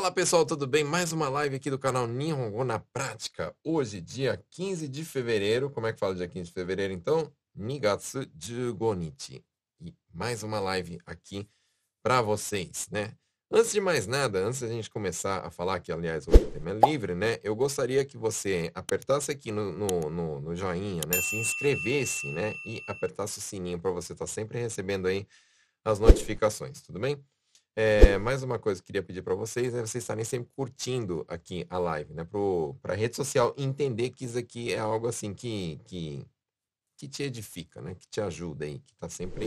Fala pessoal, tudo bem? Mais uma live aqui do canal Nihongo na Prática. Hoje, dia 15 de fevereiro. Como é que fala dia 15 de fevereiro então? Nigatsu Jugonichi. E mais uma live aqui para vocês, né? Antes de mais nada, antes da gente começar a falar que, aliás, o tema é livre, né? Eu gostaria que você apertasse aqui no, no, no, no joinha, né? Se inscrevesse, né? E apertasse o sininho para você estar tá sempre recebendo aí as notificações, tudo bem? É, mais uma coisa que eu queria pedir para vocês é vocês estarem sempre curtindo aqui a live, né? Para a rede social entender que isso aqui é algo assim que, que, que te edifica, né? Que te ajuda aí, que está sempre...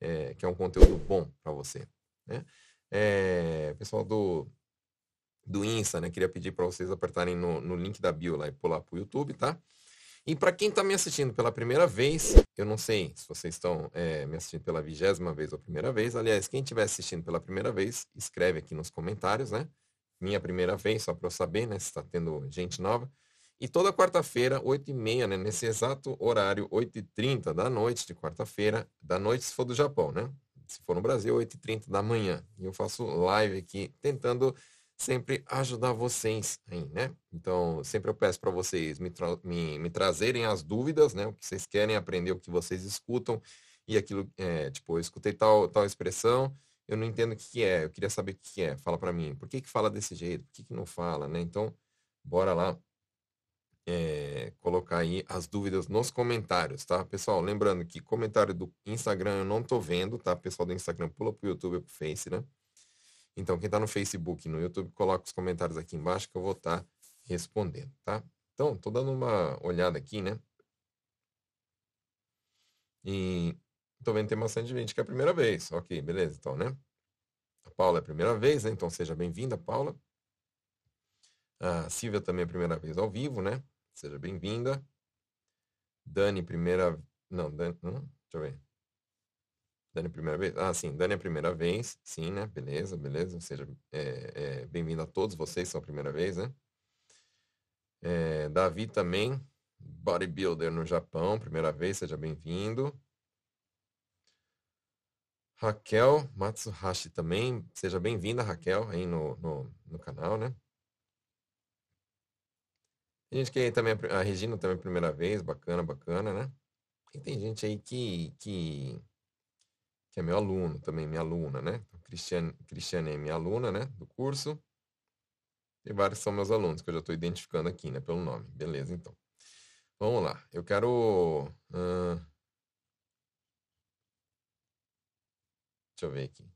É, que é um conteúdo bom para você, né? É, pessoal do, do Insta, né? Queria pedir para vocês apertarem no, no link da bio lá e pular para o YouTube, tá? E para quem está me assistindo pela primeira vez, eu não sei se vocês estão é, me assistindo pela vigésima vez ou primeira vez. Aliás, quem estiver assistindo pela primeira vez, escreve aqui nos comentários, né? Minha primeira vez, só para eu saber, né? Se está tendo gente nova. E toda quarta-feira, 8h30, né? Nesse exato horário, 8h30 da noite de quarta-feira, da noite se for do Japão, né? Se for no Brasil, 8h30 da manhã. E eu faço live aqui tentando sempre ajudar vocês aí, né? Então, sempre eu peço para vocês me, tra me, me, trazerem as dúvidas, né? O que vocês querem aprender, o que vocês escutam e aquilo, é, tipo, eu escutei tal, tal expressão, eu não entendo o que, que é, eu queria saber o que, que é, fala para mim, por que que fala desse jeito, por que que não fala, né? Então, bora lá é, colocar aí as dúvidas nos comentários, tá? Pessoal, lembrando que comentário do Instagram eu não tô vendo, tá? Pessoal do Instagram pula pro YouTube ou pro Face, né? Então, quem está no Facebook e no YouTube, coloca os comentários aqui embaixo que eu vou estar tá respondendo, tá? Então, estou dando uma olhada aqui, né? E estou vendo que tem bastante gente que é a primeira vez. Ok, beleza, então, né? A Paula é a primeira vez, né? Então, seja bem-vinda, Paula. A Silvia também é a primeira vez ao vivo, né? Seja bem-vinda. Dani, primeira... Não, Dani... Hum, deixa eu ver. Dani, primeira vez? Ah, sim, Dani é a primeira vez. Sim, né? Beleza, beleza. Seja é, é, bem-vindo a todos vocês, são a primeira vez, né? É, Davi também, bodybuilder no Japão, primeira vez, seja bem-vindo. Raquel Matsuhashi também, seja bem-vinda, Raquel, aí no, no, no, canal, né? Tem gente que também, a Regina também é a primeira vez, bacana, bacana, né? E tem gente aí que, que que é meu aluno também, minha aluna, né? Então, Cristiane, Cristiane é minha aluna, né? Do curso. E vários são meus alunos, que eu já estou identificando aqui, né? Pelo nome. Beleza, então. Vamos lá. Eu quero... Uh... Deixa eu ver aqui.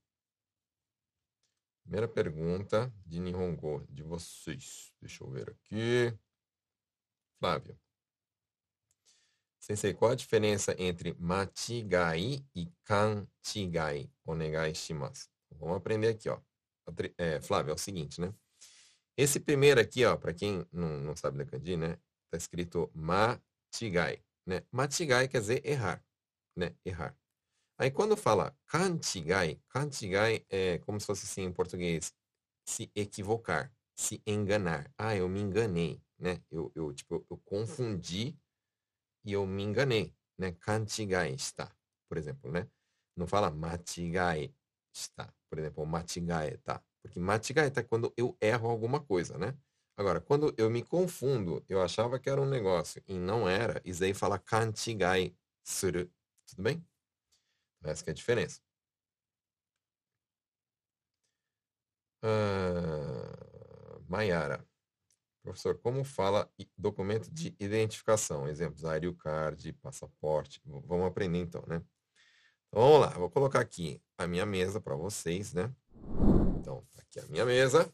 Primeira pergunta de Nihongo de vocês. Deixa eu ver aqui. Flávio. Sensei, qual a diferença entre machigai e kanchigai? Onegai shimasu. Vamos aprender aqui, ó. É, Flávio, é o seguinte, né? Esse primeiro aqui, ó, para quem não, não sabe ler kanji, né? Tá escrito machigai, né? Machigai quer dizer errar, né? Errar. Aí quando fala kanchigai, kanchigai é como se fosse assim em português, se equivocar, se enganar. Ah, eu me enganei, né? Eu, eu tipo, eu confundi e eu me enganei, né? Kanchigai está, por exemplo, né? Não fala machigai está, por exemplo, machigai tá. Porque machigai tá quando eu erro alguma coisa, né? Agora, quando eu me confundo, eu achava que era um negócio e não era, isso aí fala kanchigai suru. Tudo bem? Essa é a diferença. Uh, Mayara. Professor, como fala documento de identificação? Exemplos, Aéreo Card, passaporte. Vamos aprender então, né? Então, vamos lá, vou colocar aqui a minha mesa para vocês, né? Então, aqui a minha mesa.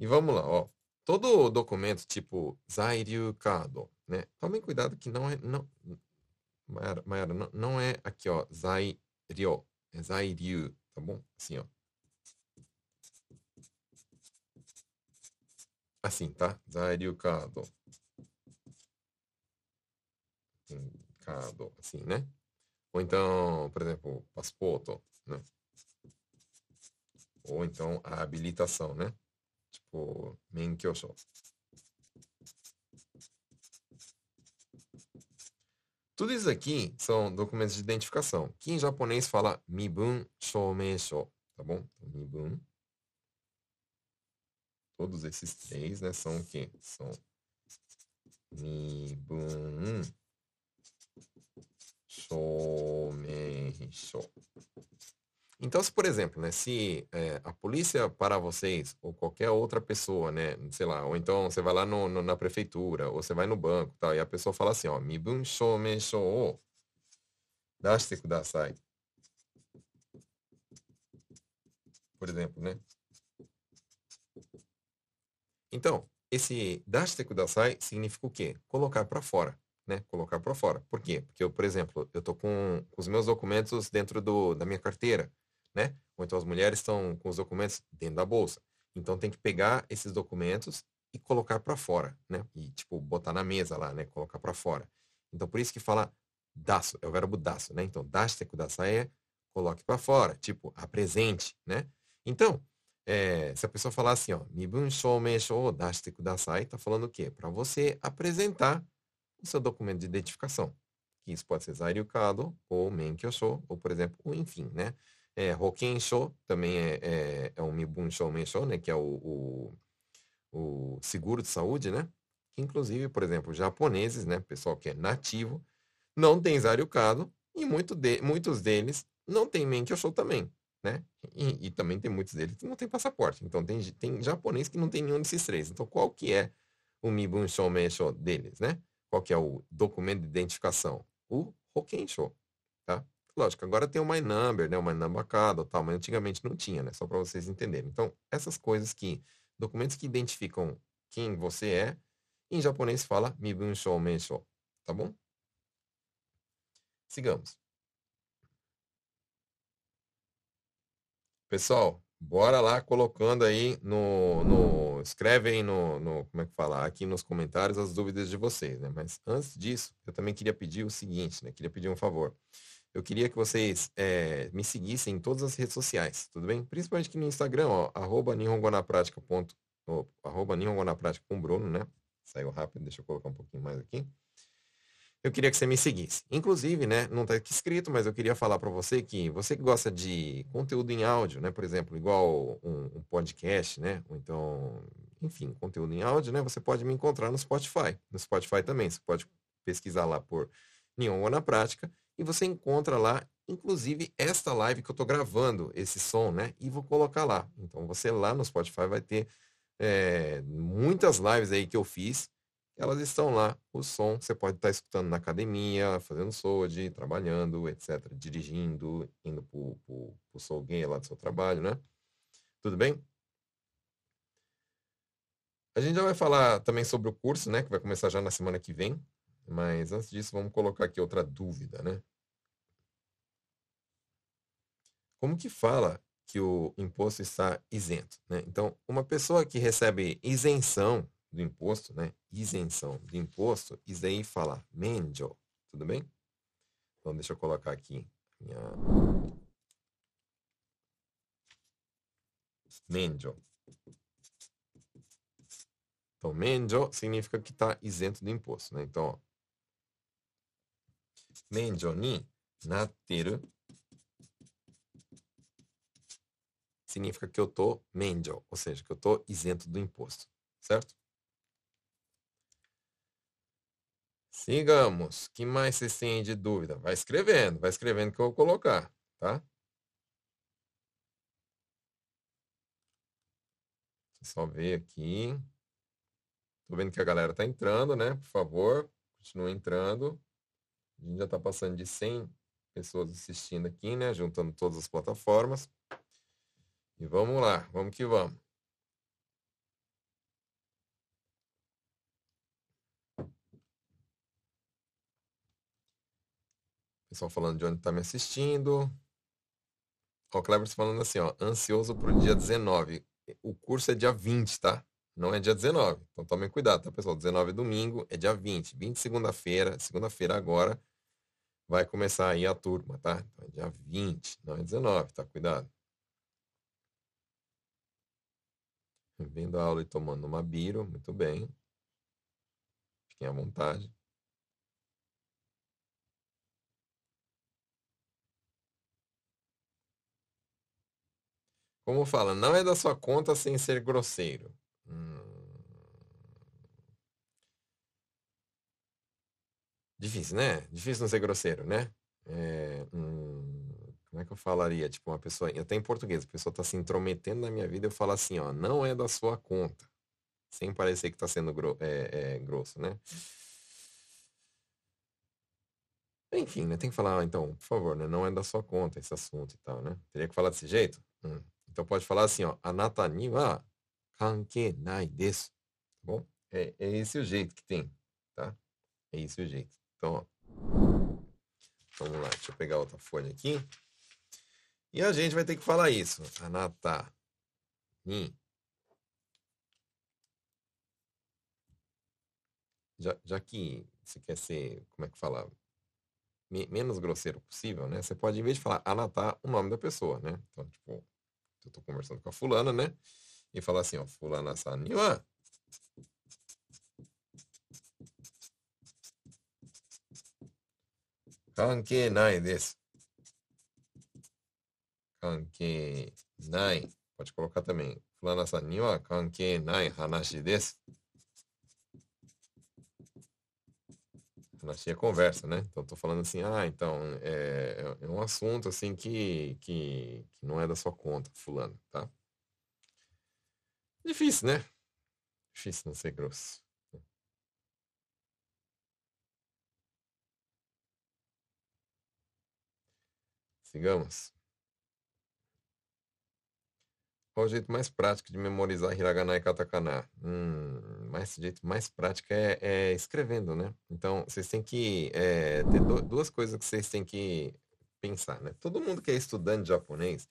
E vamos lá, ó. Todo documento tipo Zairyu Card, né? Tomem cuidado que não é não Mayara, não, não é aqui, ó, Zairyu, é Zairyu, tá bom? Assim, ó. Assim, tá? Zairyu Kado. Kado, assim, né? Ou então, por exemplo, passaporte, né? Ou então a habilitação, né? Tipo, menkyosho. Tudo isso aqui são documentos de identificação, que em japonês fala mibun shomeisho, tá bom? Mibun Todos esses três, né, são o quê? São Mibun Shomensho. Então, se, por exemplo, né, se é, a polícia parar vocês, ou qualquer outra pessoa, né, sei lá, ou então você vai lá no, no, na prefeitura, ou você vai no banco tal, e a pessoa fala assim, ó, Mibun Shomensho o dashite kudasai. Por exemplo, né? Então, esse dashite kudasai significa o quê? Colocar para fora, né? Colocar para fora. Por quê? Porque eu, por exemplo, eu tô com, os meus documentos dentro do, da minha carteira, né? Ou então as mulheres estão com os documentos dentro da bolsa. Então tem que pegar esses documentos e colocar para fora, né? E tipo botar na mesa lá, né? Colocar para fora. Então por isso que fala daço, é o verbo daço, né? Então dashite kudasai é coloque para fora, tipo apresente, né? Então, é, se a pessoa falar assim, ó, Mibun Shoumeisho dashite kudasai, tá falando o quê? Para você apresentar o seu documento de identificação. Que isso pode ser Zairukado ou Menkyosho, ou por exemplo, enfim, né? É, Hokensho também é, é, é um Shoumeisho, né? Que é o, o, o seguro de saúde, né? Que inclusive, por exemplo, japoneses, né? Pessoal que é nativo, não tem Zairukado e muito de, muitos deles não tem Menkyosho também né? E, e, também tem muitos deles que não tem passaporte. Então tem, tem japonês que não tem nenhum desses três. Então qual que é o Mibun Shomensho deles, né? Qual que é o documento de identificação? O Hokensho, tá? Lógico, agora tem o My Number, né? O My Number Card, tal, mas antigamente não tinha, né? Só para vocês entenderem. Então, essas coisas que, documentos que identificam quem você é, em japonês fala Mibun Shomensho, tá bom? Sigamos. Pessoal, bora lá colocando aí no, no escreve aí no, no, como é que fala, aqui nos comentários as dúvidas de vocês, né? Mas antes disso, eu também queria pedir o seguinte, né? Queria pedir um favor. Eu queria que vocês é, me seguissem em todas as redes sociais, tudo bem? Principalmente aqui no Instagram, ó, arroba nihongonaprática, ponto, arroba nihongonaprática com Bruno, né? Saiu rápido, deixa eu colocar um pouquinho mais aqui eu queria que você me seguisse. Inclusive, né, não está aqui escrito, mas eu queria falar para você que você que gosta de conteúdo em áudio, né, por exemplo, igual um, um, podcast, né, ou então, enfim, conteúdo em áudio, né, você pode me encontrar no Spotify. No Spotify também, você pode pesquisar lá por Nihongo na Prática e você encontra lá, inclusive, esta live que eu estou gravando, esse som, né, e vou colocar lá. Então, você lá no Spotify vai ter é, muitas lives aí que eu fiz elas estão lá. O som você pode estar escutando na academia, fazendo SOD, trabalhando, etc. Dirigindo, indo para o Solgay lá do seu trabalho, né? Tudo bem? A gente já vai falar também sobre o curso, né? Que vai começar já na semana que vem. Mas antes disso, vamos colocar aqui outra dúvida, né? Como que fala que o imposto está isento? Né? Então, uma pessoa que recebe isenção do imposto, né? Isenção do imposto, isso daí fala menjo, tudo bem? Então deixa eu colocar aqui minha menjo. Então menjo significa que está isento do imposto, né? Então, ó, menjo ni natteru significa que eu tô menjo, ou seja, que eu tô isento do imposto, certo? Sigamos. que mais vocês têm de dúvida? Vai escrevendo, vai escrevendo que eu vou colocar, tá? Só ver aqui. Tô vendo que a galera tá entrando, né? Por favor, continue entrando. A gente já tá passando de 100 pessoas assistindo aqui, né? Juntando todas as plataformas. E vamos lá, vamos que vamos. Pessoal falando de onde está me assistindo. O Cleber falando assim, ó, ansioso para o dia 19. O curso é dia 20, tá? Não é dia 19. Então tomem cuidado, tá, pessoal? 19 é domingo, é dia 20. 20 segunda-feira, segunda-feira agora, vai começar aí a turma, tá? Então é dia 20, não é 19, tá? Cuidado. Vendo a aula e tomando uma biro, muito bem. Fiquem à vontade. Como fala, não é da sua conta sem ser grosseiro. Hum... Difícil, né? Difícil não ser grosseiro, né? É, hum, como é que eu falaria? Tipo, uma pessoa, até em português, a pessoa tá se intrometendo na minha vida, eu falo assim, ó, não é da sua conta. Sem parecer que tá sendo gro é, é, grosso, né? Enfim, né? Tem que falar, então, por favor, né? Não é da sua conta esse assunto e tal, né? Teria que falar desse jeito? Hum. Então pode falar assim, ó, anata ni wa kanke nai desu. Tá bom? É, é esse o jeito que tem, tá? É esse o jeito. Então, ó. Vamos lá, deixa eu pegar outra folha aqui. E a gente vai ter que falar isso. Anata ni. Já, já que você quer ser, como é que fala? menos grosseiro possível, né? Você pode, em vez de falar anotar o nome da pessoa, né? Então, tipo, eu tô conversando com a fulana, né? E falar assim, ó, fulana saniwa. Kanke nai desu. Kanke nai. Pode colocar também. Fulana saniwa kanke nai hanashi desu. Achei a conversa, né? Então, tô falando assim, ah, então, é, é um assunto, assim, que, que, que não é da sua conta, fulano, tá? Difícil, né? Difícil não ser grosso. Sigamos. Qual o jeito mais prático de memorizar hiragana e katakana? Hum, mais jeito mais prático é, é, escrevendo, né? Então, vocês têm que é, ter do, duas coisas que vocês têm que pensar, né? Todo mundo que é estudante de japonês,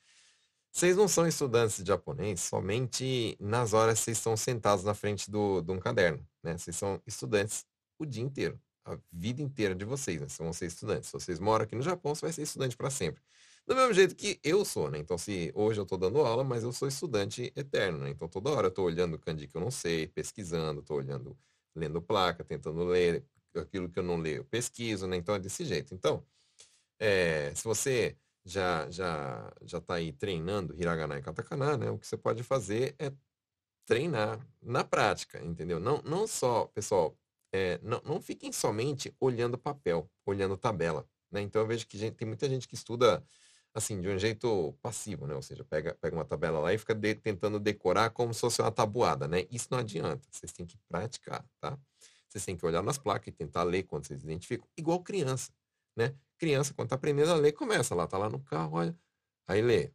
vocês não são estudantes de japonês somente nas horas que vocês estão sentados na frente do, de um caderno, né? Vocês são estudantes o dia inteiro, a vida inteira de vocês, né? Vocês vão ser estudantes. Se vocês moram aqui no Japão, você vai ser estudante para sempre. Do mesmo jeito que eu sou, né? Então, se hoje eu estou dando aula, mas eu sou estudante eterno, né? Então, toda hora eu estou olhando o kanji que eu não sei, pesquisando, estou olhando, lendo placa, tentando ler aquilo que eu não leio, pesquiso, né? Então, é desse jeito. Então, é, se você já já já está aí treinando hiragana e katakana, né? O que você pode fazer é treinar na prática, entendeu? Não, não só, pessoal, é, não, não fiquem somente olhando papel, olhando tabela, né? Então eu vejo que gente, tem muita gente que estuda assim, de um jeito passivo, né? Ou seja, pega, pega uma tabela lá e fica de, tentando decorar como se fosse uma tabuada, né? Isso não adianta. Vocês têm que praticar, tá? Vocês têm que olhar nas placas e tentar ler quando vocês identificam. Igual criança, né? Criança, quando tá aprendendo a ler, começa lá, tá lá no carro, olha. Aí lê,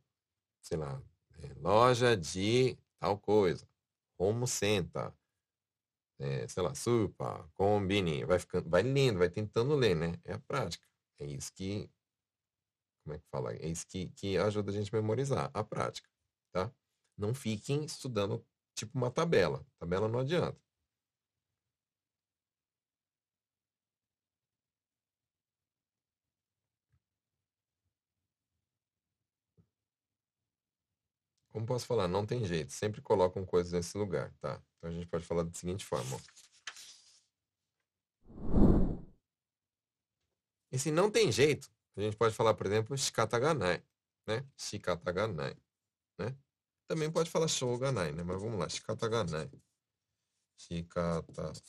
sei lá, é, loja de tal coisa, home center, é, sei lá, supa, combine, vai ficando, vai lendo, vai tentando ler, né? É a prática. É isso que como é que fala? É isso que, que ajuda a gente a memorizar, a prática, tá? Não fiquem estudando tipo uma tabela. Tabela não adianta. Como posso falar? Não tem jeito. Sempre colocam coisas nesse lugar, tá? Então a gente pode falar da seguinte forma. Ó. E se não tem jeito, a gente pode falar, por exemplo, shikataganai, né? Shikataganai, né? Também pode falar shoganai, né? Mas vamos lá, shikataganai. Shikataganai.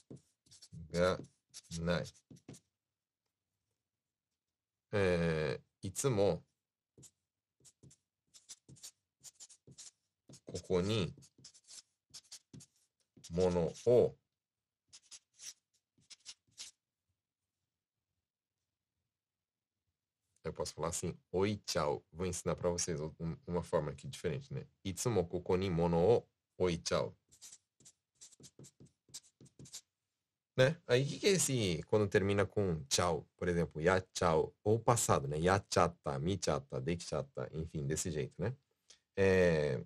É, いつもここにものを Eu posso falar assim, oi, tchau. Vou ensinar para vocês uma forma aqui diferente, né? Itsumo mono o oi, tchau. Né? Aí o que, que, é esse quando termina com tchau, por exemplo, ya tchau, ou passado, né? Ya chata, mi chata, de chata, enfim, desse jeito, né? É...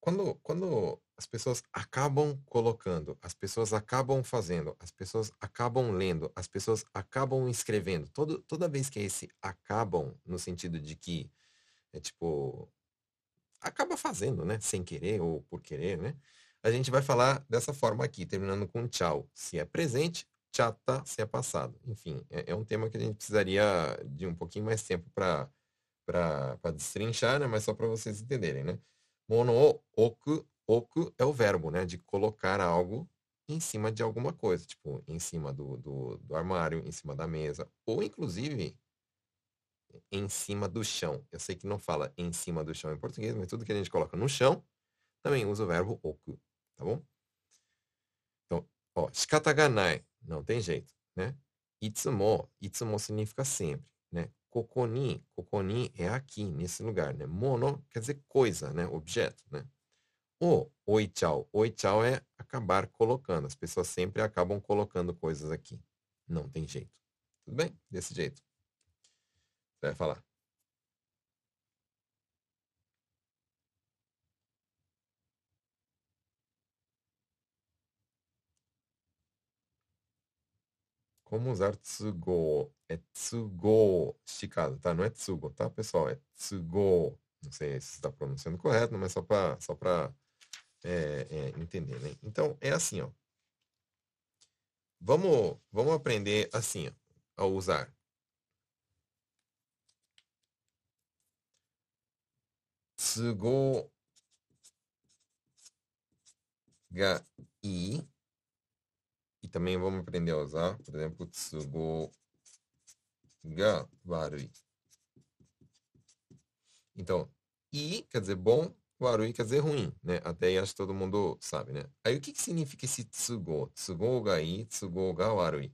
Quando, quando as pessoas acabam colocando, as pessoas acabam fazendo, as pessoas acabam lendo, as pessoas acabam escrevendo. Todo, toda vez que é esse acabam, no sentido de que é tipo. acaba fazendo, né? Sem querer ou por querer, né? A gente vai falar dessa forma aqui, terminando com tchau. Se é presente, chata, se é passado. Enfim, é, é um tema que a gente precisaria de um pouquinho mais tempo para destrinchar, né? Mas só para vocês entenderem, né? Mono oku oku é o verbo, né? De colocar algo em cima de alguma coisa, tipo, em cima do, do, do armário, em cima da mesa, ou inclusive em cima do chão. Eu sei que não fala em cima do chão em português, mas tudo que a gente coloca no chão também usa o verbo oku, tá bom? Então, ó, shikata não tem jeito, né? Itsumo, itsumo significa sempre, né? Kokoni, kokoni é aqui, nesse lugar, né? Mono quer dizer coisa, né? Objeto, né? O oichao, oichao é acabar colocando. As pessoas sempre acabam colocando coisas aqui. Não tem jeito. Tudo bem? Desse jeito. Você vai falar. Como usar tsugo? É tsugo esticado, tá? Não é tsugo, tá, pessoal? É tsugo. Não sei se está pronunciando correto, mas só para só para é, é, entender, né? Então, é assim, ó. Vamos, vamos aprender assim, ó, a usar. Tsugo ga i. E também vamos aprender a usar, por exemplo, tsugo ga. Então, i quer dizer bom, warui quer dizer ruim, né? Até aí acho que todo mundo sabe, né? Aí o que, que significa esse tsugo? Tsugo ga i, tsugo ga warui.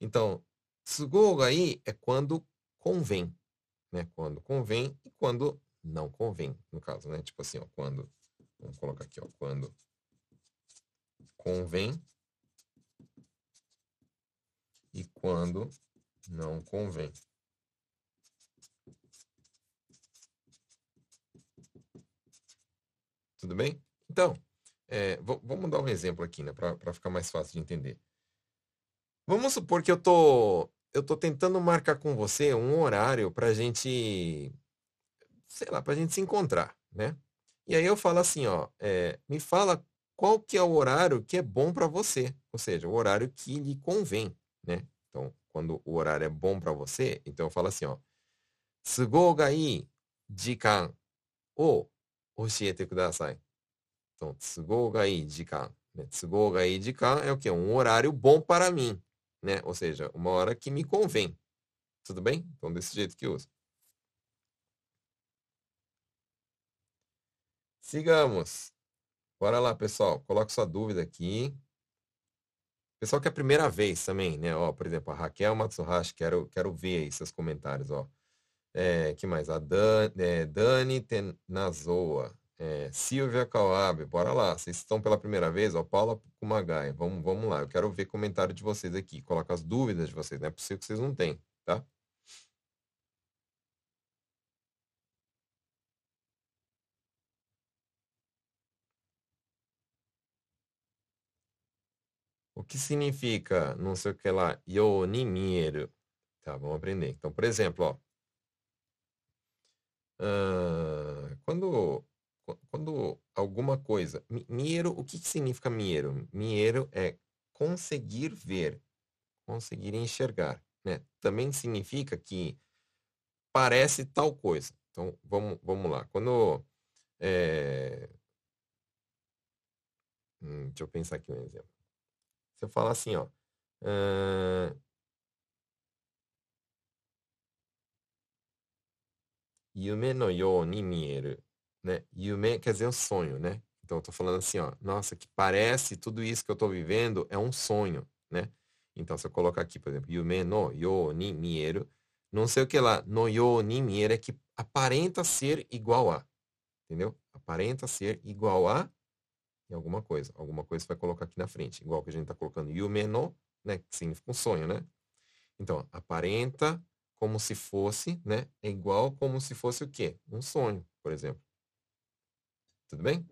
Então, tsugo ga i é quando convém, né? Quando convém e quando não convém, no caso, né? Tipo assim, ó, quando, vamos colocar aqui, ó, quando convém e quando não convém. Tudo bem? Então, é, vamos dar um exemplo aqui, né, para ficar mais fácil de entender. Vamos supor que eu tô, eu tô tentando marcar com você um horário para a gente, sei lá, para a gente se encontrar, né? E aí eu falo assim, ó, é, me fala qual que é o horário que é bom para você, ou seja, o horário que lhe convém, né? Então, quando o horário é bom para você, então eu falo assim, ó, 都合がいい時間を 教えてください。Então, 都合がいい時間。Né? 都合がいい時間 é o quê? Um horário bom para mim. Né? Ou seja, uma hora que me convém. Tudo bem? Então, desse jeito que usa. Sigamos. Bora lá, pessoal. Coloque sua dúvida aqui. Pessoal que é a primeira vez também, né? Ó, por exemplo, a Raquel Matsuhashi, quero, quero ver aí seus comentários, ó. É, que mais? A Dan, é, Dani Tenazoa. É, Silvia Kawabe, bora lá. Vocês estão pela primeira vez, ó. Paula Kumagai. Vamos, vamos lá. Eu quero ver comentário de vocês aqui. Coloca as dúvidas de vocês. Não é possível que vocês não têm, tá? O que significa não sei o que lá? Yo ni mieru. Tá, vamos aprender. Então, por exemplo, ó. Uh, quando, quando alguma coisa. Miero, o que, que significa miero? Miero é conseguir ver, conseguir enxergar. Né? Também significa que parece tal coisa. Então, vamos, vamos lá. Quando. É... Hum, deixa eu pensar aqui um exemplo. Você fala assim, ó. Uh, Yume no you ni mieru. Né? Yume quer dizer o sonho, né? Então eu tô falando assim, ó. Nossa, que parece tudo isso que eu tô vivendo é um sonho, né? Então se eu colocar aqui, por exemplo, Yume no yo ni mieru, não sei o que lá, no yo ni mieru é que aparenta ser igual a. Entendeu? Aparenta ser igual a em alguma coisa. Alguma coisa você vai colocar aqui na frente. Igual que a gente está colocando yume no, né? Que significa um sonho, né? Então, aparenta como se fosse, né? É igual como se fosse o quê? Um sonho, por exemplo. Tudo bem?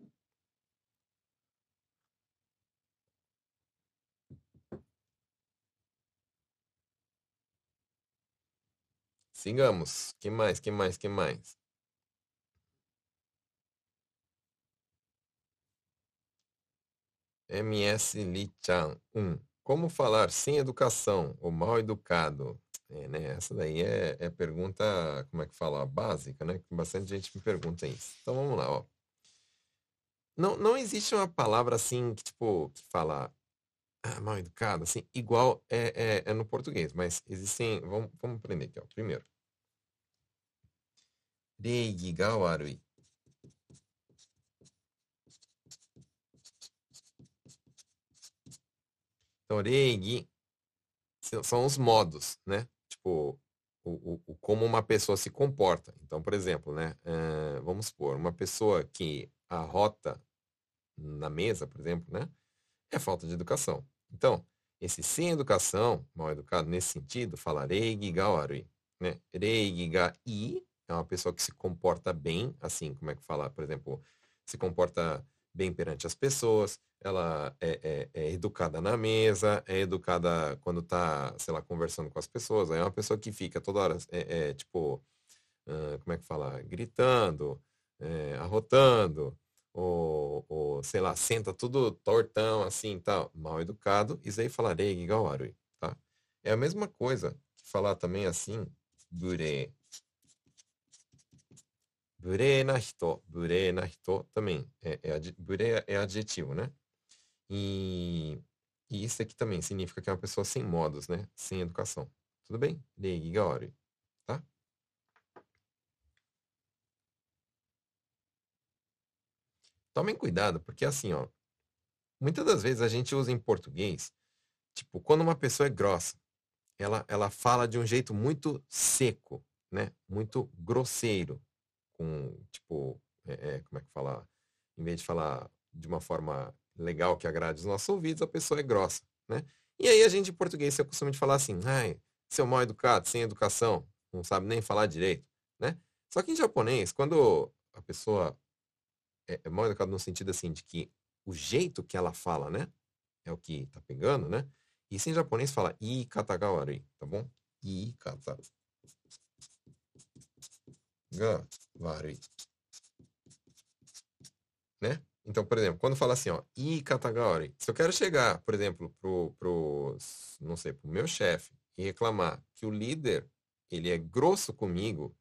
Sigamos. Que mais? Que mais? Que mais? MS Li-chan 1. Como falar sem educação ou mal educado? É, né? Essa daí é, é pergunta, como é que fala? Básica, né? Bastante gente me pergunta isso. Então vamos lá, ó. não, não existe uma palavra assim que, tipo, que fala ah, mal educado, assim, igual é, é, é no português, mas existem. Vamos, vamos aprender aqui, ó. Primeiro. Reigi ga warui. Então, reigi são os modos, né? O, o, o, como uma pessoa se comporta. Então, por exemplo, né? Uh, vamos supor, uma pessoa que arrota na mesa, por exemplo, né? É falta de educação. Então, esse sem educação, mal educado nesse sentido, fala reigi ga warui, né? Reigi ga i é uma pessoa que se comporta bem, assim, como é que fala, por exemplo, se comporta bem perante as pessoas, ela é, é, é educada na mesa, é educada quando está, sei lá, conversando com as pessoas. É uma pessoa que fica toda hora, é, é tipo, uh, como é que fala? Gritando, é, arrotando, ou, ou, sei lá, senta tudo tortão, assim, tal. Mal educado, isso aí falarei igual arui, tá? É a mesma coisa que falar também assim, bure. Bure na hito, bure na hito também. É, adjetivo, né? E, e isso aqui também significa que é uma pessoa sem modos, né? Sem educação. Tudo bem? Reigi ga tá? Tomem cuidado, porque assim, ó, muitas das vezes a gente usa em português, tipo, quando uma pessoa é grossa, ela, ela fala de um jeito muito seco, né? Muito grosseiro, com, tipo, é, é, como é que fala? Em vez de falar de uma forma legal que agrade os nossos ouvidos, a pessoa é grossa, né? E aí a gente em português se acostuma de falar assim, ai, seu mal educado, sem educação, não sabe nem falar direito, né? Só que em japonês, quando a pessoa é, é mal educada no sentido assim de que o jeito que ela fala, né, é o que tá pegando, né? Isso em japonês fala i katagawarui, tá bom? I kata ga warui. Né? Então, por exemplo, quando fala assim, ó, i katagaori, se eu quero chegar, por exemplo, pro, pro não sei, pro meu chefe e reclamar que o líder, ele é grosso comigo,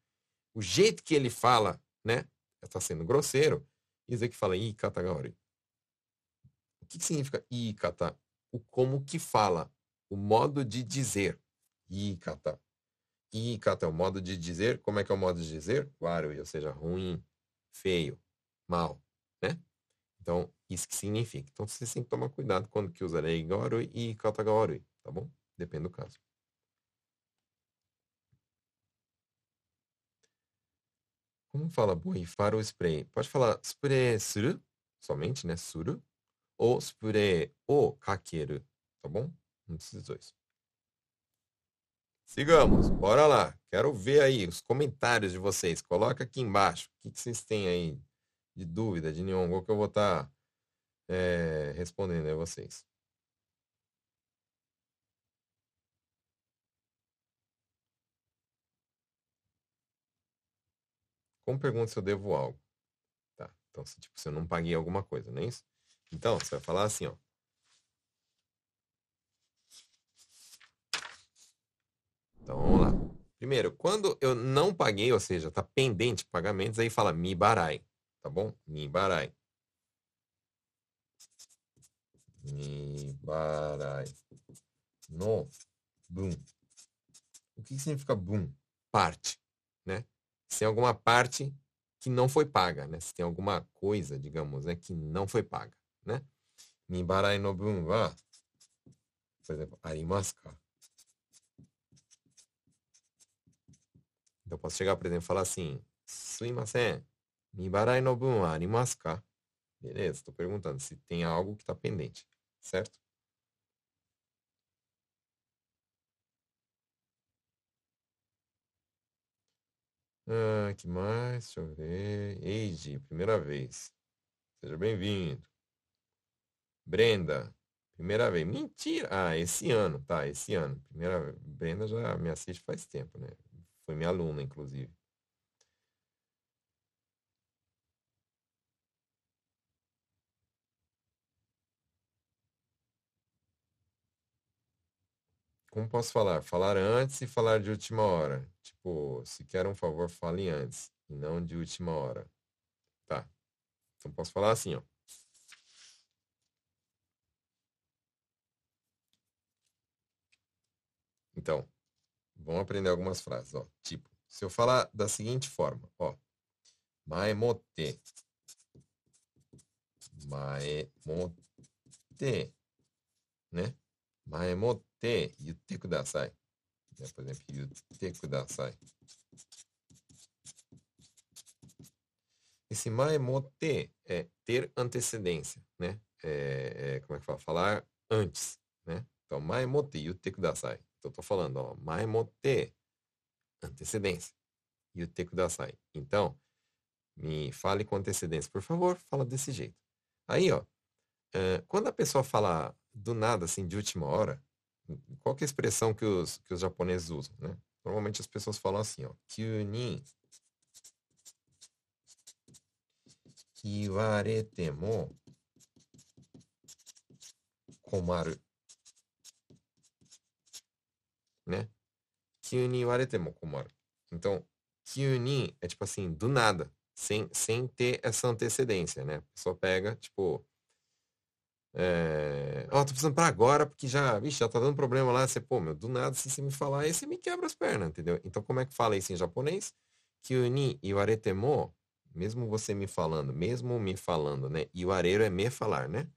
o jeito que ele fala, né, está sendo grosseiro, isso aqui fala i katagaori. O que, que significa i kata? O como que fala, o modo de dizer. I kata. I kata é o modo de dizer. Como é que é o modo de dizer? Warui, ou seja, ruim, feio, mal, né? Então, isso que significa. Então, você tem que tomar cuidado quando que usa reigawarui e katagawarui, tá bom? Depende do caso. Como fala borrifar o spray? Pode falar spray suru, somente, né? Suru. Ou spray o kakeru, tá bom? Um desses dois. Sigamos, bora lá. Quero ver aí os comentários de vocês. Coloca aqui embaixo. O que, que vocês têm aí de dúvida de Nihongo que eu vou estar tá, é, respondendo a vocês. Como pergunta se eu devo algo? Tá. Então, se, tipo, se eu não paguei alguma coisa, não é isso? Então, você vai falar assim, ó. Então, vamos lá. Primeiro, quando eu não paguei, ou seja, está pendente pagamentos, aí fala mi barai tá bom? Nibarai. Nibarai no bum. O que significa bum? Parte, né? Se tem alguma parte que não foi paga, né? Se tem alguma coisa, digamos, né, que não foi paga, né? Nibarai no bum wa, por exemplo, arimasu? Então, posso chegar, por exemplo, e falar assim, suimasen, Mibarai no bun arimasu ka? Beleza, estou perguntando se tem algo que está pendente, certo? Ah, que mais? Deixa eu ver. Eiji, primeira vez. Seja bem-vindo. Brenda, primeira vez. Mentira! Ah, esse ano, tá, esse ano. Primeira Brenda já me assiste faz tempo, né? Foi minha aluna, inclusive. como posso falar? Falar antes e falar de última hora. Tipo, se quer um favor, fale antes e não de última hora. Tá. Então posso falar assim, ó. Então, vamos aprender algumas frases, ó. Tipo, se eu falar da seguinte forma, ó. Maemote. Maemote. Né? Maemote. Yutte kudasai. Né? Por exemplo, yutte kudasai. Esse maemote é ter antecedência, né? É, é, como é que fala? Falar antes, né? Então, maemote yutte kudasai. Eu tô falando, ó, maemote, antecedência. Yutte kudasai. Então, me fale com antecedência, por favor, fala desse jeito. Aí, ó, é, quando a pessoa fala do nada, assim, de última hora, qual é a expressão que os, que os japoneses usam, né? Normalmente as pessoas falam assim, ó, kyuni 言わ né? Kyun ni warete komaru. Então, kyun é tipo assim, do nada, sem, sem ter essa antecedência, né? A pessoa pega, tipo, é... Ó, oh, tô precisando pra agora, porque já, vixe, já tá dando problema lá. Você, pô, meu, do nada, se você me falar, aí você me quebra as pernas, entendeu? Então, como é que fala isso em japonês? Kyuni iwaretemo, mesmo você me falando, mesmo me falando, né? Iwareiro é me falar, né?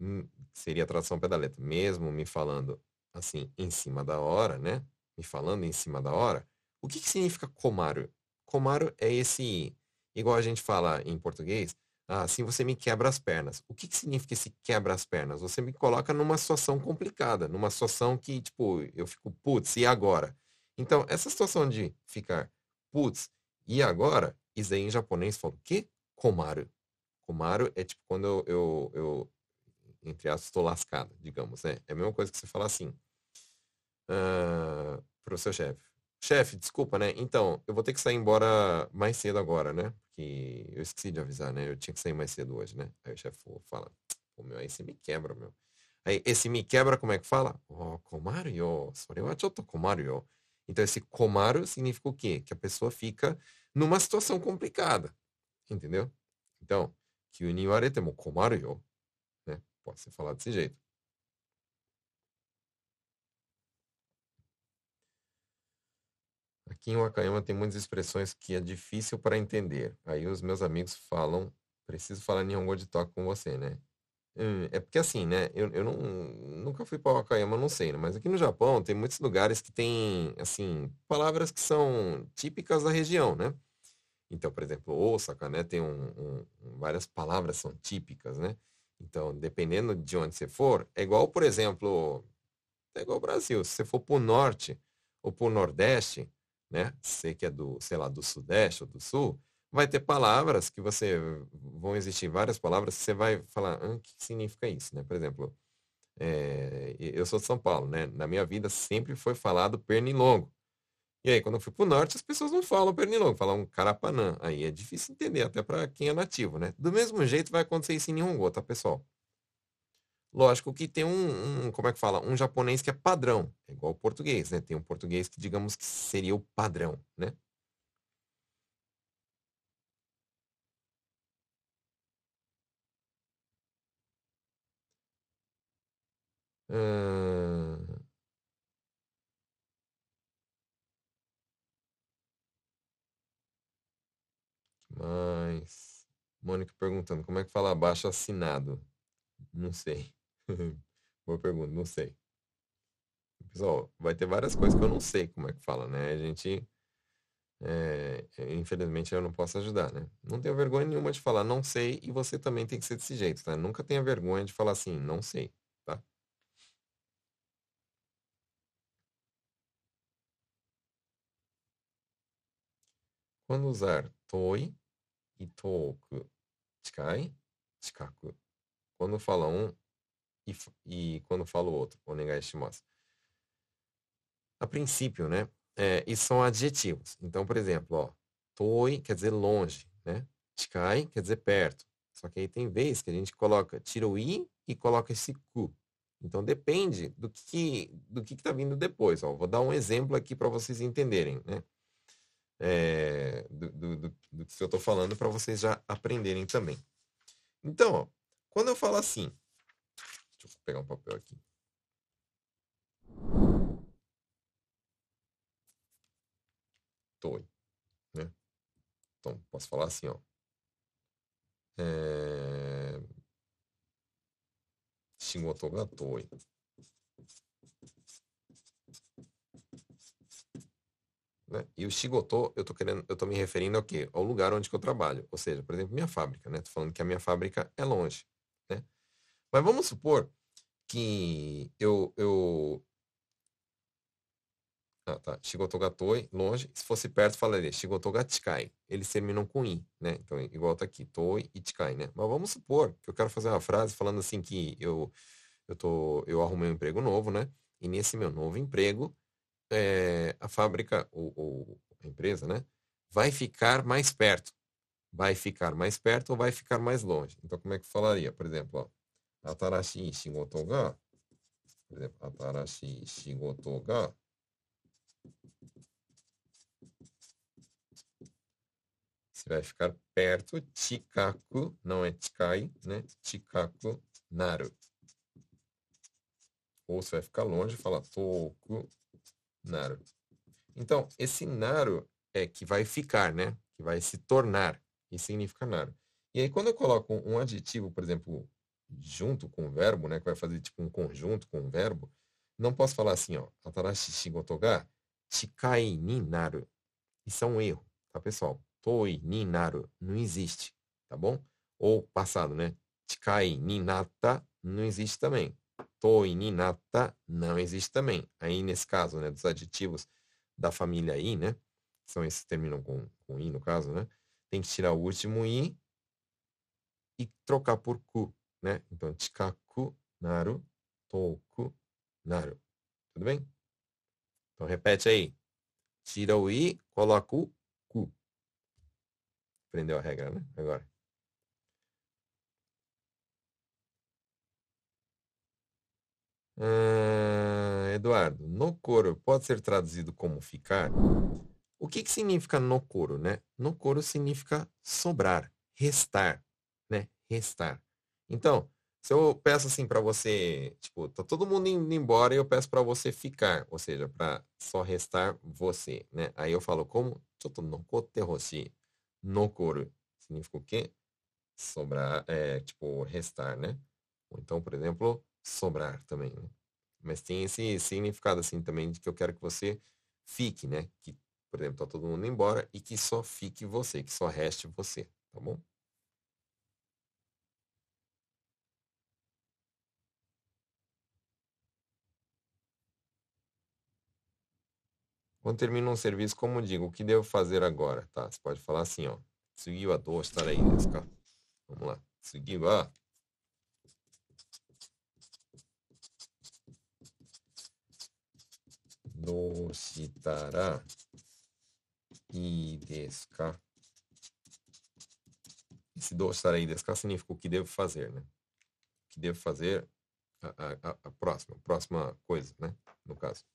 Hum, seria a tradução pedaleta. Mesmo me falando, assim, em cima da hora, né? Me falando em cima da hora. O que, que significa comário? Comário é esse, igual a gente fala em português, assim você me quebra as pernas. O que, que significa esse quebra as pernas? Você me coloca numa situação complicada, numa situação que, tipo, eu fico, putz, e agora? Então, essa situação de ficar, putz, e agora? Isso aí em japonês fala o quê? Komaru. Komaru é tipo quando eu, eu, eu entre aspas, estou lascado, digamos, né? É a mesma coisa que você falar assim uh, pro seu chefe. Chefe, desculpa, né? Então, eu vou ter que sair embora mais cedo agora, né? Porque eu esqueci de avisar, né? Eu tinha que sair mais cedo hoje, né? Aí o chefe fala, pô, meu, aí você me quebra, meu. Aí, esse me quebra, como é que fala? Oh, komaru yo. Sore wa chotto komaru yo. Então, esse komaru significa o quê? Que a pessoa fica numa situação complicada. Entendeu? Então, kyū ni iwarete mo komaru yo. Né? Pode ser falado desse jeito. Aqui em Wakayama tem muitas expressões que é difícil para entender. Aí os meus amigos falam, preciso falar Nihongo de toque com você, né? Hum, é porque assim, né? Eu, eu não, nunca fui para Wakayama, não sei, né? Mas aqui no Japão tem muitos lugares que tem, assim, palavras que são típicas da região, né? Então, por exemplo, Osaka, né? Tem um, um, várias palavras são típicas, né? Então, dependendo de onde você for, é igual, por exemplo, é igual o Brasil. Se você for para o norte ou para o nordeste, né? Você que é do, sei lá, do sudeste ou do sul, vai ter palavras que você vão existir várias palavras que você vai falar, o que significa isso, né? Por exemplo, é, eu sou de São Paulo, né? Na minha vida sempre foi falado pernilongo. E aí, quando eu fui pro norte, as pessoas não falam pernilongo, falam carapanã. Aí é difícil entender, até para quem é nativo, né? Do mesmo jeito vai acontecer isso em Nihongo, tá, pessoal? Lógico que tem um, um, como é que fala? Um japonês que é padrão, é igual o português, né? Tem um português que, digamos que seria o padrão, né? Mas. Mônica perguntando, como é que fala abaixo assinado? Não sei. Boa pergunta, não sei. Pessoal, vai ter várias coisas que eu não sei como é que fala, né? A gente. É, infelizmente eu não posso ajudar, né? Não tenho vergonha nenhuma de falar não sei e você também tem que ser desse jeito, tá? Nunca tenha vergonha de falar assim, não sei. Quando usar toi e toku, chikai, chikaku. Quando fala um e, e quando fala o outro, onegai shimasu. A princípio, né? É, isso são adjetivos. Então, por exemplo, ó, toi quer dizer longe, né? Chikai quer dizer perto. Só que aí tem vez que a gente coloca tira o i e coloca esse ku. Então depende do que do que está vindo depois. Ó. Vou dar um exemplo aqui para vocês entenderem, né? é, do, do, do, do, que eu estou falando para vocês já aprenderem também. Então, ó, quando eu falo assim, deixa eu pegar um papel aqui. toi. Né? Então, posso falar assim, ó. É... Shigoto ga. Né? E o shigoto, eu tô querendo, eu tô me referindo ao quê? Ao lugar onde eu trabalho. Ou seja, por exemplo, minha fábrica, né? Tô falando que a minha fábrica é longe? Mas vamos supor que eu, eu... Ah, tá. Shigoto ga toi, longe. Se fosse perto, falaria shigoto ga chikai. Eles terminam com i, né? Então, igual tá aqui, toi e chikai, né? Mas vamos supor que eu quero fazer uma frase falando assim que eu, eu, tô, eu arrumei um emprego novo, né? E nesse meu novo emprego, é, a fábrica, ou, ou a empresa, né? Vai ficar mais perto. Vai ficar mais perto ou vai ficar mais longe. Então, como é que falaria? Por exemplo, ó, atarashi shigoto ga, por exemplo, atarashi shigoto ga Você vai ficar perto, chikaku, não é chikai, né? Chikaku naru. Ou você vai ficar longe e fala toku Naru. Então, esse Naru é que vai ficar, né? Que vai se tornar. Isso significa Naru. E aí, quando eu coloco um adjetivo, por exemplo, junto com o verbo, né? Que vai fazer tipo um conjunto com o verbo, não posso falar assim, ó. Atarashi shigoto ga chikai ni naru. Isso é um erro, tá, pessoal? Toi ni naru não existe, tá bom? Ou passado, né? Chikai ni nata não existe também toi ni nata não existe também. Aí, nesse caso, né, dos adjetivos da família i, né, são esses que terminam com, com i, no caso, né, tem que tirar o último i e trocar por ku, né? Então, chikaku naru, toku naru. Tudo bem? Então, repete aí. Tira o i, coloca o ku. Aprendeu a regra, né? Agora. Uh, Eduardo, no coro pode ser traduzido como ficar? O que, que significa no coro, né? No coro significa sobrar, restar, né? Restar. Então, se eu peço assim para você, tipo, tá todo mundo indo embora e eu peço para você ficar, ou seja, para só restar você, né? Aí eu falo como choto hoshi. Nokoro significa o quê? Sobrar, é, tipo, restar, né? Ou então, por exemplo, sobrar também, né? Mas tem esse significado assim também de que eu quero que você fique, né? Que, por exemplo, tá todo mundo embora e que só fique você, que só reste você, tá bom? Quando termina um serviço, como digo, o que devo fazer agora? Tá, você pode falar assim, ó. Seguiu a dor, estar aí, Vamos lá. Seguiu a. Do citará e desca. Esse do estar e desca significa o que devo fazer, né? O que devo fazer a, a, a próxima, a próxima coisa, né? No caso.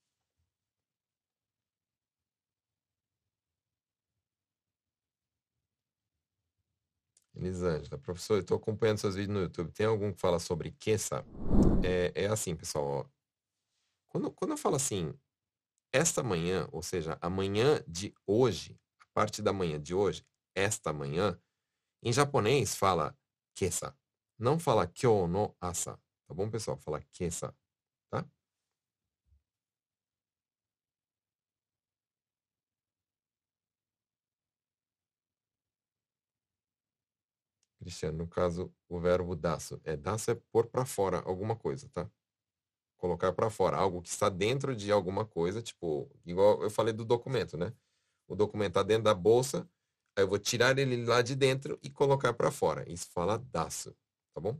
Elisângela, professor, estou acompanhando seus vídeos no YouTube. Tem algum que fala sobre queça? É, é assim, pessoal. Ó. Quando, quando eu falo assim, esta manhã, ou seja, a manhã de hoje, a parte da manhã de hoje, esta manhã, em japonês fala kesa. Não fala kyo no asa. Tá bom, pessoal? Fala kesa. Tá? Cristiano, no caso, o verbo daço. É, daço é pôr para fora alguma coisa, tá? colocar para fora, algo que está dentro de alguma coisa, tipo, igual eu falei do documento, né? O documento está dentro da bolsa, aí eu vou tirar ele lá de dentro e colocar para fora. Isso fala daço, tá bom?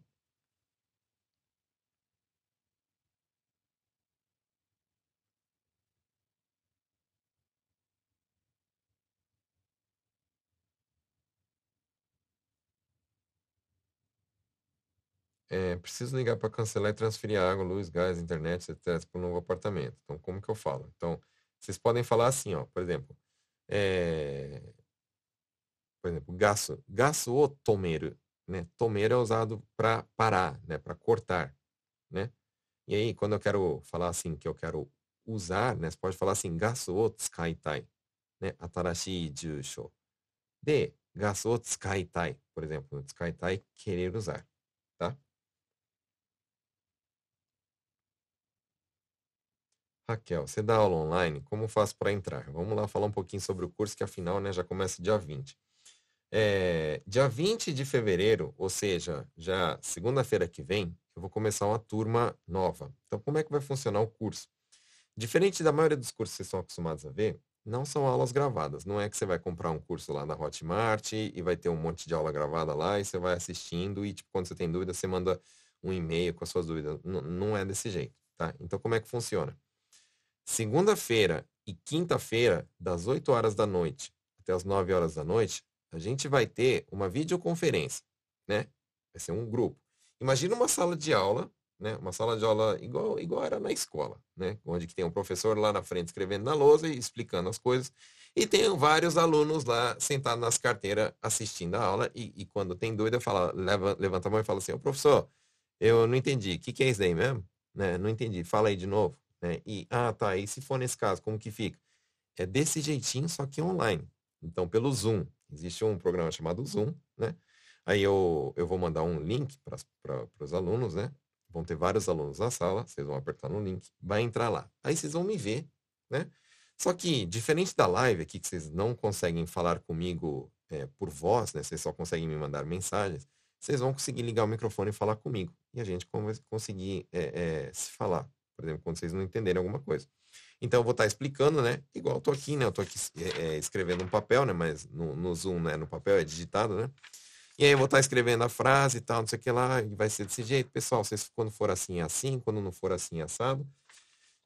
É, preciso ligar para cancelar e transferir água, luz, gás, internet, etc. para o novo apartamento. Então, como que eu falo? Então, vocês podem falar assim, ó, por exemplo, é, por exemplo, gasto, gasto o tomeiro, né? Tomeiro é usado para parar, né? Para cortar, né? E aí, quando eu quero falar assim, que eu quero usar, né? Você pode falar assim, gasto o tskaitai, né? Atarashi jusho. De, gasto o tsukaitai. Por exemplo, tsukaitai, querer usar, Raquel, você dá aula online? Como faço para entrar? Vamos lá falar um pouquinho sobre o curso, que afinal né, já começa dia 20. É, dia 20 de fevereiro, ou seja, já segunda-feira que vem, eu vou começar uma turma nova. Então, como é que vai funcionar o curso? Diferente da maioria dos cursos que vocês estão acostumados a ver, não são aulas gravadas. Não é que você vai comprar um curso lá na Hotmart e vai ter um monte de aula gravada lá e você vai assistindo e, tipo, quando você tem dúvida, você manda um e-mail com as suas dúvidas. N não é desse jeito, tá? Então, como é que funciona? Segunda-feira e quinta-feira, das 8 horas da noite até as 9 horas da noite, a gente vai ter uma videoconferência, né? Vai ser um grupo. Imagina uma sala de aula, né? Uma sala de aula igual, igual era na escola, né? Onde que tem um professor lá na frente escrevendo na lousa e explicando as coisas. E tem vários alunos lá sentados nas carteiras assistindo a aula. E, e quando tem dúvida, fala, leva, levanta a mão e fala assim, ô professor, eu não entendi. O que, que é isso daí mesmo? Né? Não entendi. Fala aí de novo. Né? E, ah, tá. E se for nesse caso, como que fica? É desse jeitinho, só que online. Então, pelo Zoom. Existe um programa chamado Zoom, né? Aí eu, eu vou mandar um link para os alunos, né? Vão ter vários alunos na sala, vocês vão apertar no link, vai entrar lá. Aí vocês vão me ver, né? Só que, diferente da live aqui, que vocês não conseguem falar comigo é, por voz, né? Vocês só conseguem me mandar mensagens, vocês vão conseguir ligar o microfone e falar comigo. E a gente conseguir é, é, se falar, por exemplo, quando vocês não entenderem alguma coisa. Então eu vou estar explicando, né? Igual eu tô aqui, né? Eu tô aqui é, escrevendo um papel, né? Mas no, no Zoom, né? No papel é digitado, né? E aí eu vou estar escrevendo a frase e tal, não sei o que lá, e vai ser desse jeito, pessoal. Vocês, quando for assim, é assim, quando não for assim, é assado.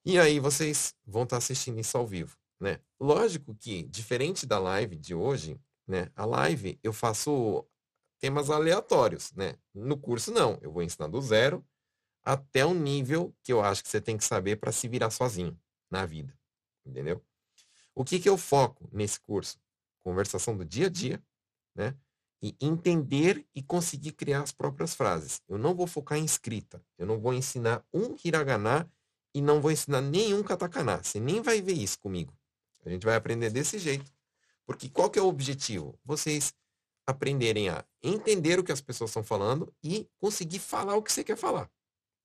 E aí vocês vão estar assistindo isso ao vivo, né? Lógico que, diferente da live de hoje, né? A live eu faço temas aleatórios, né? No curso não, eu vou ensinar do zero até o nível que eu acho que você tem que saber para se virar sozinho na vida, entendeu? O que que eu foco nesse curso? Conversação do dia a dia, né? e entender e conseguir criar as próprias frases. Eu não vou focar em escrita. Eu não vou ensinar um hiragana e não vou ensinar nenhum katakana. Você nem vai ver isso comigo. A gente vai aprender desse jeito. Porque qual que é o objetivo? Vocês aprenderem a entender o que as pessoas estão falando e conseguir falar o que você quer falar.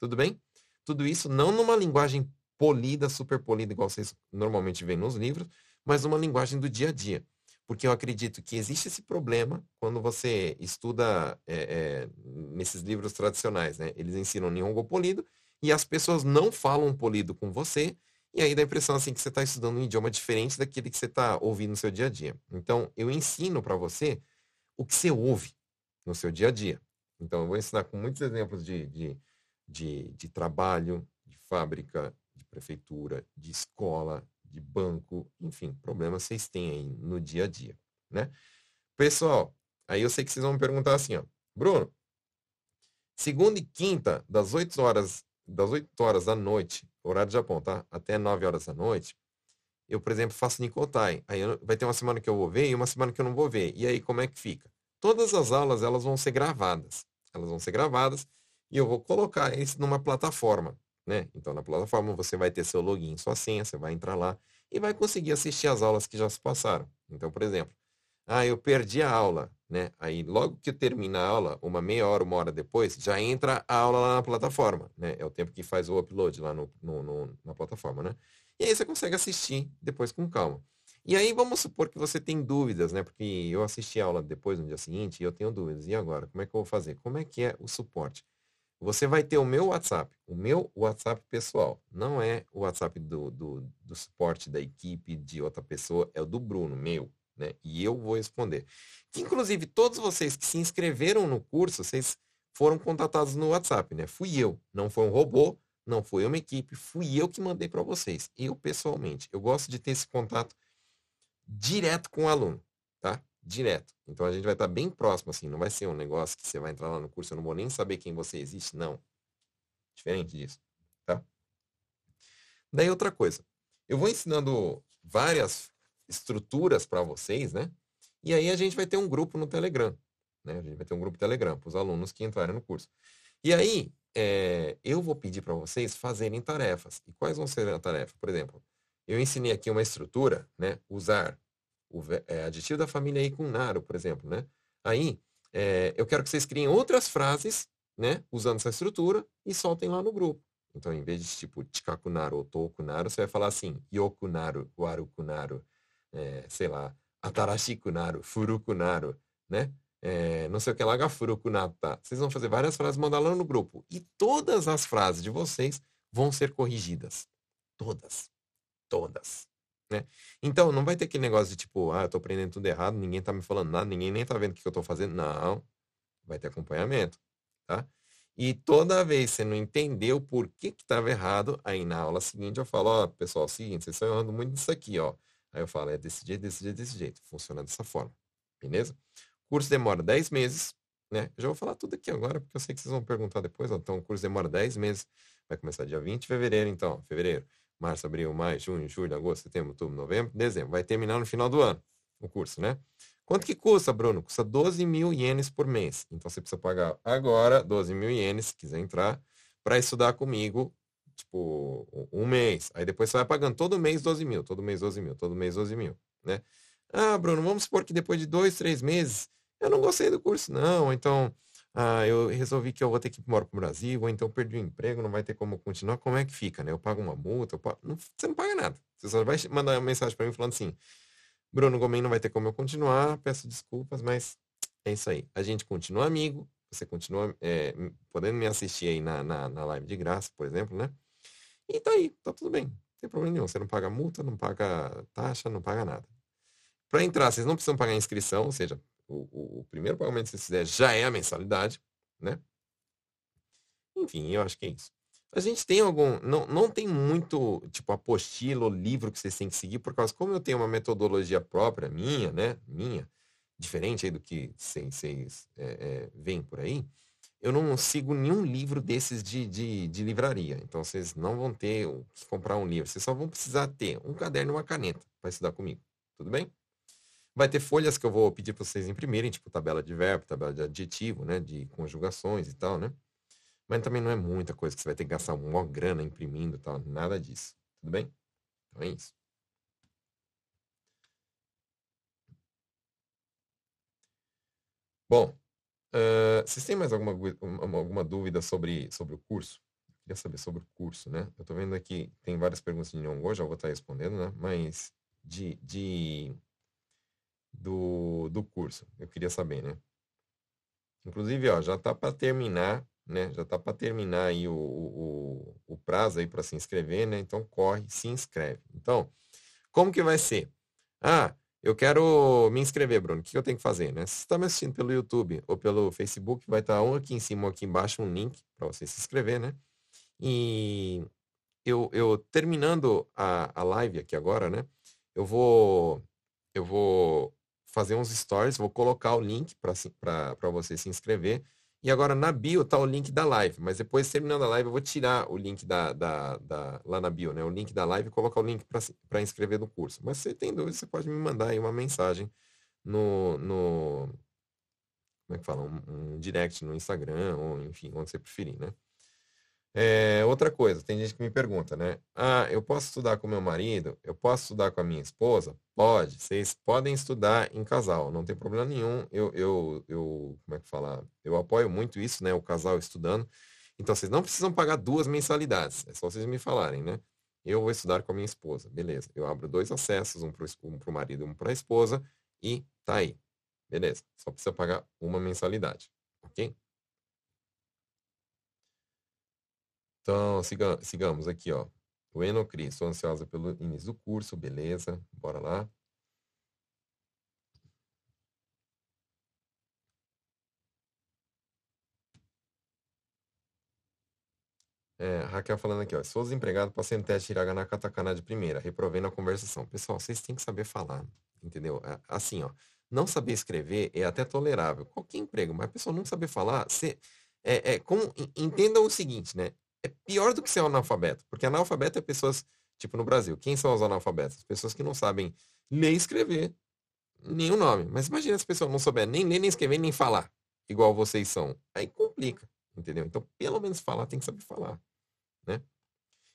Tudo bem? Tudo isso não numa linguagem polida, super polida, igual vocês normalmente veem nos livros, mas numa linguagem do dia a dia porque eu acredito que existe esse problema quando você estuda é, é, nesses livros tradicionais, né? Eles ensinam Nihongo polido e as pessoas não falam polido com você e aí dá a impressão assim que você está estudando um idioma diferente daquele que você está ouvindo no seu dia a dia. Então, eu ensino para você o que você ouve no seu dia a dia. Então, eu vou ensinar com muitos exemplos de, de, de, de trabalho, de fábrica, de prefeitura, de escola, de banco, enfim, problemas vocês têm aí no dia a dia, né? Pessoal, aí eu sei que vocês vão me perguntar assim, ó, Bruno, segunda e quinta, das 8 horas, das 8 horas da noite, horário do Japão, tá? Até 9 horas da noite, eu, por exemplo, faço Nikotai. Aí vai ter uma semana que eu vou ver e uma semana que eu não vou ver. E aí, como é que fica? Todas as aulas, elas vão ser gravadas. Elas vão ser gravadas e eu vou colocar isso numa plataforma né? Então, na plataforma você vai ter seu login, sua senha, você vai entrar lá e vai conseguir assistir as aulas que já se passaram. Então, por exemplo, ah, eu perdi a aula, né? Aí, logo que termina a aula, uma meia hora, uma hora depois, já entra a aula lá na plataforma, né? É o tempo que faz o upload lá no, no, no, na plataforma, né? E aí você consegue assistir depois com calma. E aí vamos supor que você tem dúvidas, né? Porque eu assisti a aula depois no dia seguinte e eu tenho dúvidas. E agora? Como é que eu vou fazer? Como é que é o suporte? Você vai ter o meu WhatsApp, o meu WhatsApp pessoal. Não é o WhatsApp do, do, do suporte da equipe de outra pessoa, é o do Bruno, meu. Né? E eu vou responder. Que, inclusive, todos vocês que se inscreveram no curso, vocês foram contatados no WhatsApp, né? Fui eu, não foi um robô, não foi uma equipe, fui eu que mandei para vocês, eu pessoalmente. Eu gosto de ter esse contato direto com o aluno, tá? Direto. Então a gente vai estar bem próximo, assim, não vai ser um negócio que você vai entrar lá no curso, eu não vou nem saber quem você existe, não. Diferente disso, tá? Daí outra coisa, eu vou ensinando várias estruturas para vocês, né? E aí a gente vai ter um grupo no Telegram, né? A gente vai ter um grupo Telegram para os alunos que entrarem no curso. E aí, é, eu vou pedir para vocês fazerem tarefas. E quais vão ser as tarefas? Por exemplo, eu ensinei aqui uma estrutura, né? Usar o é, adjetivo da família aí com naru, por exemplo, né? Aí, é, eu quero que vocês criem outras frases, né? Usando essa estrutura e soltem lá no grupo. Então, em vez de tipo chikakunaru ou tokunaru, você vai falar assim, yokunaru, warukunaru, é, sei lá, atarashikunaru, furukunaru, né? É, não sei o que lá, gafurukunata. Vocês vão fazer várias frases, mandar lá no grupo. E todas as frases de vocês vão ser corrigidas. Todas. Todas. Né? Então, não vai ter aquele negócio de tipo, ah, eu tô aprendendo tudo errado, ninguém tá me falando nada, ninguém nem tá vendo o que eu tô fazendo. Não. Vai ter acompanhamento. Tá? E toda vez que você não entendeu por que que estava errado, aí na aula seguinte eu falo, ó, pessoal, é seguinte, vocês estão errando muito nisso aqui, ó. Aí eu falo, é desse jeito, desse jeito, desse jeito. Funciona dessa forma. Beleza? O curso demora 10 meses, né? Já vou falar tudo aqui agora, porque eu sei que vocês vão perguntar depois. Ó. Então, o curso demora 10 meses. Vai começar dia 20 de fevereiro, então. Fevereiro, março, abril, maio, junho, julho, agosto, setembro, outubro, novembro, dezembro. Vai terminar no final do ano o curso, né? Quanto que custa, Bruno? Custa 12 mil ienes por mês. Então você precisa pagar agora 12 mil ienes, se quiser entrar, para estudar comigo, tipo, um mês. Aí depois você vai pagando todo mês 12 mil, todo mês 12 mil, todo mês 12 mil, né? Ah, Bruno, vamos supor que depois de dois, três meses, eu não gostei do curso, não. Então, ah, eu resolvi que eu vou ter que ir para o Brasil, ou então perdi o emprego, não vai ter como continuar. Como é que fica, né? Eu pago uma multa, pago... não, você não paga nada. Você só vai mandar uma mensagem para mim falando assim, Bruno Gomes não vai ter como eu continuar, peço desculpas, mas é isso aí. A gente continua amigo, você continua é, podendo me assistir aí na, na, na, live de graça, por exemplo, né? E tá aí, tá tudo bem. Não tem problema nenhum. Você não paga multa, não paga taxa, não paga nada. Para entrar, vocês não precisam pagar inscrição, ou seja, o, o, primeiro pagamento que vocês fizerem já é a mensalidade, né? Enfim, eu acho que é isso. A gente tem algum. Não, não tem muito, tipo, apostila ou livro que vocês têm que seguir, por causa, como eu tenho uma metodologia própria, minha, né? Minha, diferente aí do que vocês é, é, veem por aí, eu não sigo nenhum livro desses de, de, de livraria. Então, vocês não vão ter que comprar um livro. Vocês só vão precisar ter um caderno e uma caneta para estudar comigo. Tudo bem? Vai ter folhas que eu vou pedir para vocês imprimirem, tipo tabela de verbo, tabela de adjetivo, né? De conjugações e tal, né? Mas também não é muita coisa que você vai ter que gastar uma grana imprimindo e tal, nada disso. Tudo bem? Então é isso. Bom, uh, vocês têm mais alguma, alguma dúvida sobre, sobre o curso? Queria saber sobre o curso, né? Eu tô vendo aqui, tem várias perguntas de Nyong'o, já vou estar respondendo, né? Mas de, de do, do curso, eu queria saber, né? Inclusive, ó, já tá para terminar né? Já está para terminar aí o, o, o prazo aí para se inscrever, né? Então corre, se inscreve. Então, como que vai ser? Ah, eu quero me inscrever, Bruno. O que eu tenho que fazer, né? Se você está me assistindo pelo YouTube ou pelo Facebook, vai estar tá um aqui em cima ou aqui embaixo um link para você se inscrever, né? E eu, eu terminando a, a live aqui agora, né? Eu vou eu vou fazer uns stories, vou colocar o link para você se inscrever. E agora na bio tá o link da live, mas depois terminando a live eu vou tirar o link da, da, da lá na bio, né? O link da live e colocar o link para inscrever no curso. Mas se você tem dúvida, você pode me mandar aí uma mensagem no, no como é que fala? Um, um direct no Instagram, ou enfim, onde você preferir, né? É, outra coisa, tem gente que me pergunta, né? Ah, eu posso estudar com meu marido? Eu posso estudar com a minha esposa? Pode. Vocês podem estudar em casal, não tem problema nenhum. Eu, eu, eu, como é que fala? Eu apoio muito isso, né? O casal estudando. Então, vocês não precisam pagar duas mensalidades. É só vocês me falarem, né? Eu vou estudar com a minha esposa. Beleza. Eu abro dois acessos, um para o um marido um para a esposa. E tá aí. Beleza. Só precisa pagar uma mensalidade. Ok? Então, siga, sigamos aqui, ó. O Enocri, estou ansiosa pelo início do curso, beleza, bora lá. É, Raquel falando aqui, ó. Sou desempregado, passei no teste hiragana katakana de primeira, reprovei na conversação. Pessoal, vocês têm que saber falar, entendeu? É, assim, ó. Não saber escrever é até tolerável. Qualquer emprego, mas a pessoa não saber falar, você... É, é, como, entendam o seguinte, né? É pior do que ser analfabeto, porque analfabeto é pessoas, tipo no Brasil, quem são os analfabetos? Pessoas que não sabem ler e escrever nenhum nome. Mas imagina se a pessoa não souber nem ler, nem escrever, nem falar, igual vocês são. Aí complica, entendeu? Então, pelo menos falar, tem que saber falar, né?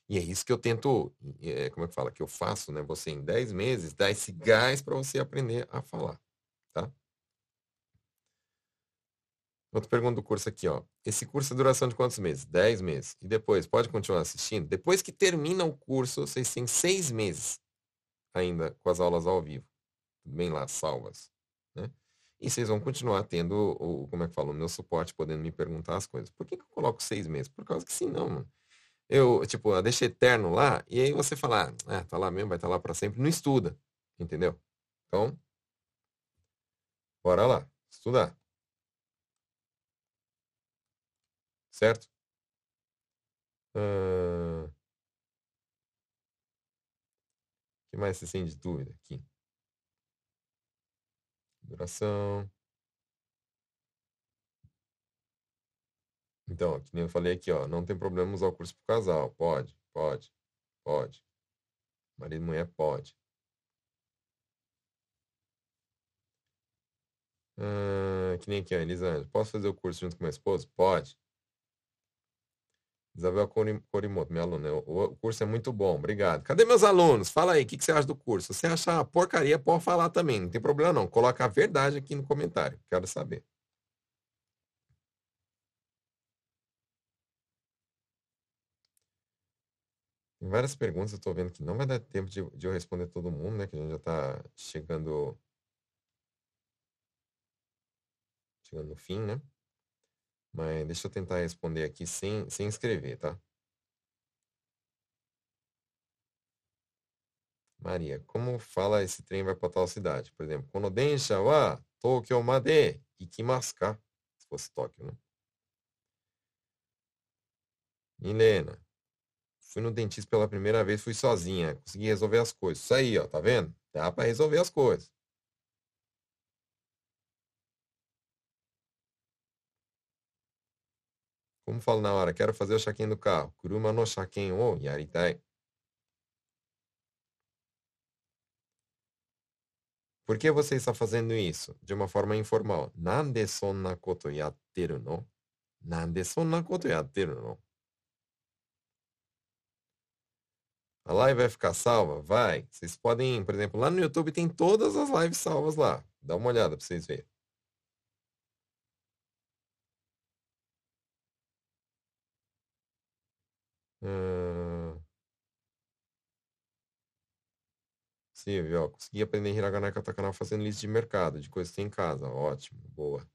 E é isso que eu tento, é, como é que fala? Que eu faço, né? Você em 10 meses, dá esse gás para você aprender a falar, tá? Outra pergunta do curso aqui, ó. Esse curso é duração de quantos meses? 10 meses. E depois, pode continuar assistindo? Depois que termina o curso, vocês têm seis meses ainda com as aulas ao vivo. Bem lá, salvas. Né? E vocês vão continuar tendo, o, como é que fala, o meu suporte, podendo me perguntar as coisas. Por que, que eu coloco seis meses? Por causa que senão, mano. Eu, tipo, deixo eterno lá, e aí você fala, ah, tá lá mesmo, vai estar tá lá para sempre. Não estuda, entendeu? Então, bora lá, estudar. Certo? O uh... que mais você tem de dúvida aqui? Duração. Então, que nem eu falei aqui, ó, não tem problema usar o curso pro casal. Pode, pode, pode. Marido e mulher pode. Que nem aqui, ó, Elisângela. Posso fazer o curso junto com meu esposo? Pode. Isabel Corimoto, minha aluna. O, curso é muito bom, obrigado. Cadê meus alunos? Fala aí, o que, que você acha do curso? Se você achar porcaria, pode falar também, não tem problema não. Coloca a verdade aqui no comentário, quero saber. Tem várias perguntas, eu estou vendo que não vai dar tempo de, de eu responder todo mundo, né? Que a gente já está chegando, chegando no fim, né? Mas deixa eu tentar responder aqui sem, sem escrever, tá? Maria, como fala esse trem vai para tal cidade? Por exemplo, quando densha wa Tokyo made ikimasu ka? Se fosse Tóquio, né? Milena, fui no dentista pela primeira vez, fui sozinha, consegui resolver as coisas. Isso aí, ó, tá vendo? Dá para resolver as coisas. Como falo na hora, quero fazer o check-in do carro. Kuruma no check-in o yaritai. Por que você está fazendo isso? De uma forma informal. Nande sonna koto yatteru no? Nande sonna koto yatteru no? A live vai ficar salva? Vai. Vocês podem, por exemplo, lá no YouTube tem todas as lives salvas lá. Dá uma olhada para vocês verem. Hum... Silvio, ó, consegui aprender hiragana e katakana fazendo lista de mercado, de coisas que tem em casa. Ótimo, boa.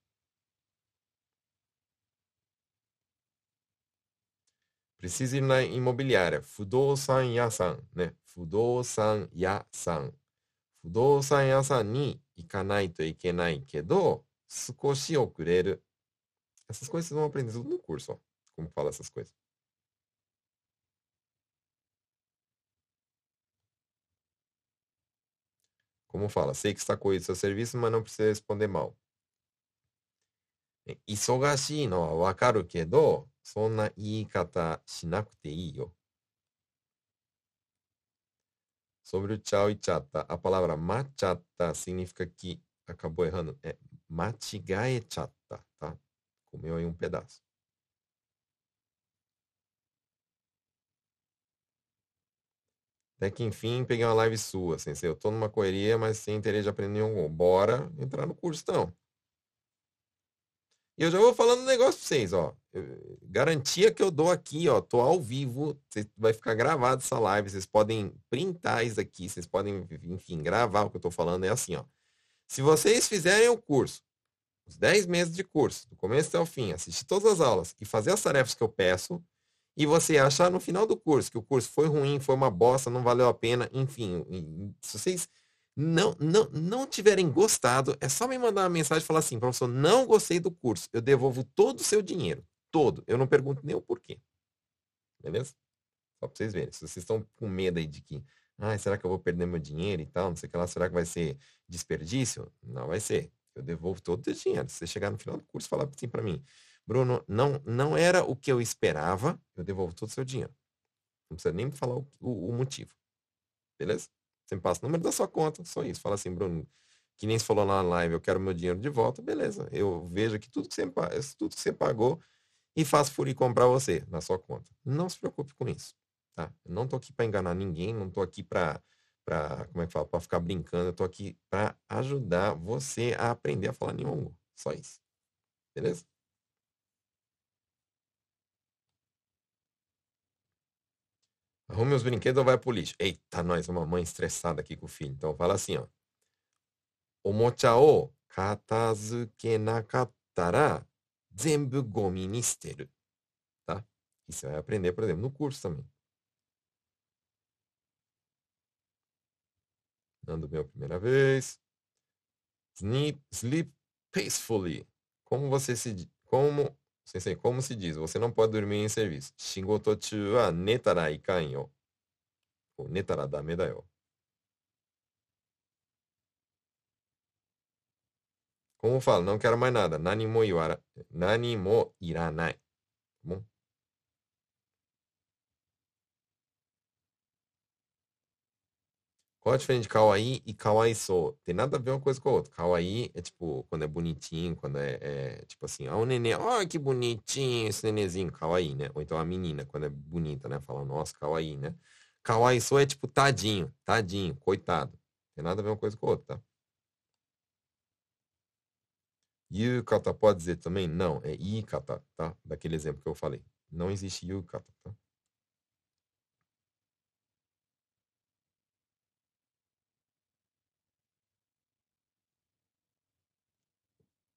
Precisa ir na imobiliária. Fudosan Yasan, né? Fudosan Yasan. Fudosan Yasan ni ikanai to ikenai kedo, sukoshi okureru. Essas coisas vocês vão aprender tudo no curso, ó. Como fala essas coisas. Como fala, sei que está com seu serviço, mas não precisa responder mal. Isogashi no wa wakaru kedo, sonna iikata shinaku ii yo. Sobre o tchau e chata, a palavra machata significa que acabou errando. É machigae chata, tá? Comeu aí um pedaço. Até que enfim peguei uma live sua, assim, eu tô numa correria, mas sem interesse de aprender nenhum. Bora entrar no curso então. E eu já vou falando um negócio pra vocês, ó. Garantia que eu dou aqui, ó. Tô ao vivo, vai ficar gravado essa live. Vocês podem printar isso aqui, vocês podem, enfim, gravar o que eu tô falando. É assim, ó. Se vocês fizerem o curso, os 10 meses de curso, do começo até o fim, assistir todas as aulas e fazer as tarefas que eu peço, e você achar no final do curso que o curso foi ruim, foi uma bosta, não valeu a pena, enfim, se vocês não, não, não tiverem gostado, é só me mandar uma mensagem e falar assim, professor, não gostei do curso, eu devolvo todo o seu dinheiro, todo, eu não pergunto nem o porquê, beleza? Só para vocês verem, se vocês estão com medo aí de que, ah, será que eu vou perder meu dinheiro e tal, não sei o que lá, será que vai ser desperdício? Não vai ser, eu devolvo todo o seu dinheiro, se você chegar no final do curso e falar assim para mim, Bruno, não, não era o que eu esperava, eu devolvo todo o seu dinheiro. Não precisa nem falar o, o, o motivo. Beleza? Você me passa o número da sua conta, só isso. Fala assim, Bruno, que nem se falou lá na live, eu quero meu dinheiro de volta, beleza. Eu vejo aqui tudo que você, tudo que você pagou e faço furir comprar você na sua conta. Não se preocupe com isso. tá? Eu não tô aqui para enganar ninguém, não tô aqui para para como é que fala, para ficar brincando, eu tô aqui para ajudar você a aprender a falar Nihongo. Só isso. Beleza? Arrume os brinquedos ou vai pro lixo. Eita, nós, uma mãe estressada aqui com o filho. Então fala assim, ó. Omocha o katazuke nakattara zenbu gomi ni shiteru. Tá? Isso você vai aprender, por exemplo, no curso também. Dando meu primeira vez. Sleep, sleep peacefully. Como você se como Sensei, como se diz? Você não pode dormir em serviço. Shigoto wa netara ikan yo. Ou netara dame da yo. Como falo? Não quero mais nada. Nani mo iwara, nani mo iranai. Tá bom? Qual a diferença de kawaii e kawaii? Tem nada a ver uma coisa com a outra. Kawaii é tipo, quando é bonitinho, quando é, é tipo assim, ah, o nenê, ó, que bonitinho esse nenenzinho, kawaii, né? Ou então a menina, quando é bonita, né? Fala, nossa, kawaii, né? Kawaii é tipo tadinho, tadinho, coitado. Tem nada a ver uma coisa com a outra, tá? Yukata pode dizer também? Não, é ikata, tá? Daquele exemplo que eu falei. Não existe yukata, tá?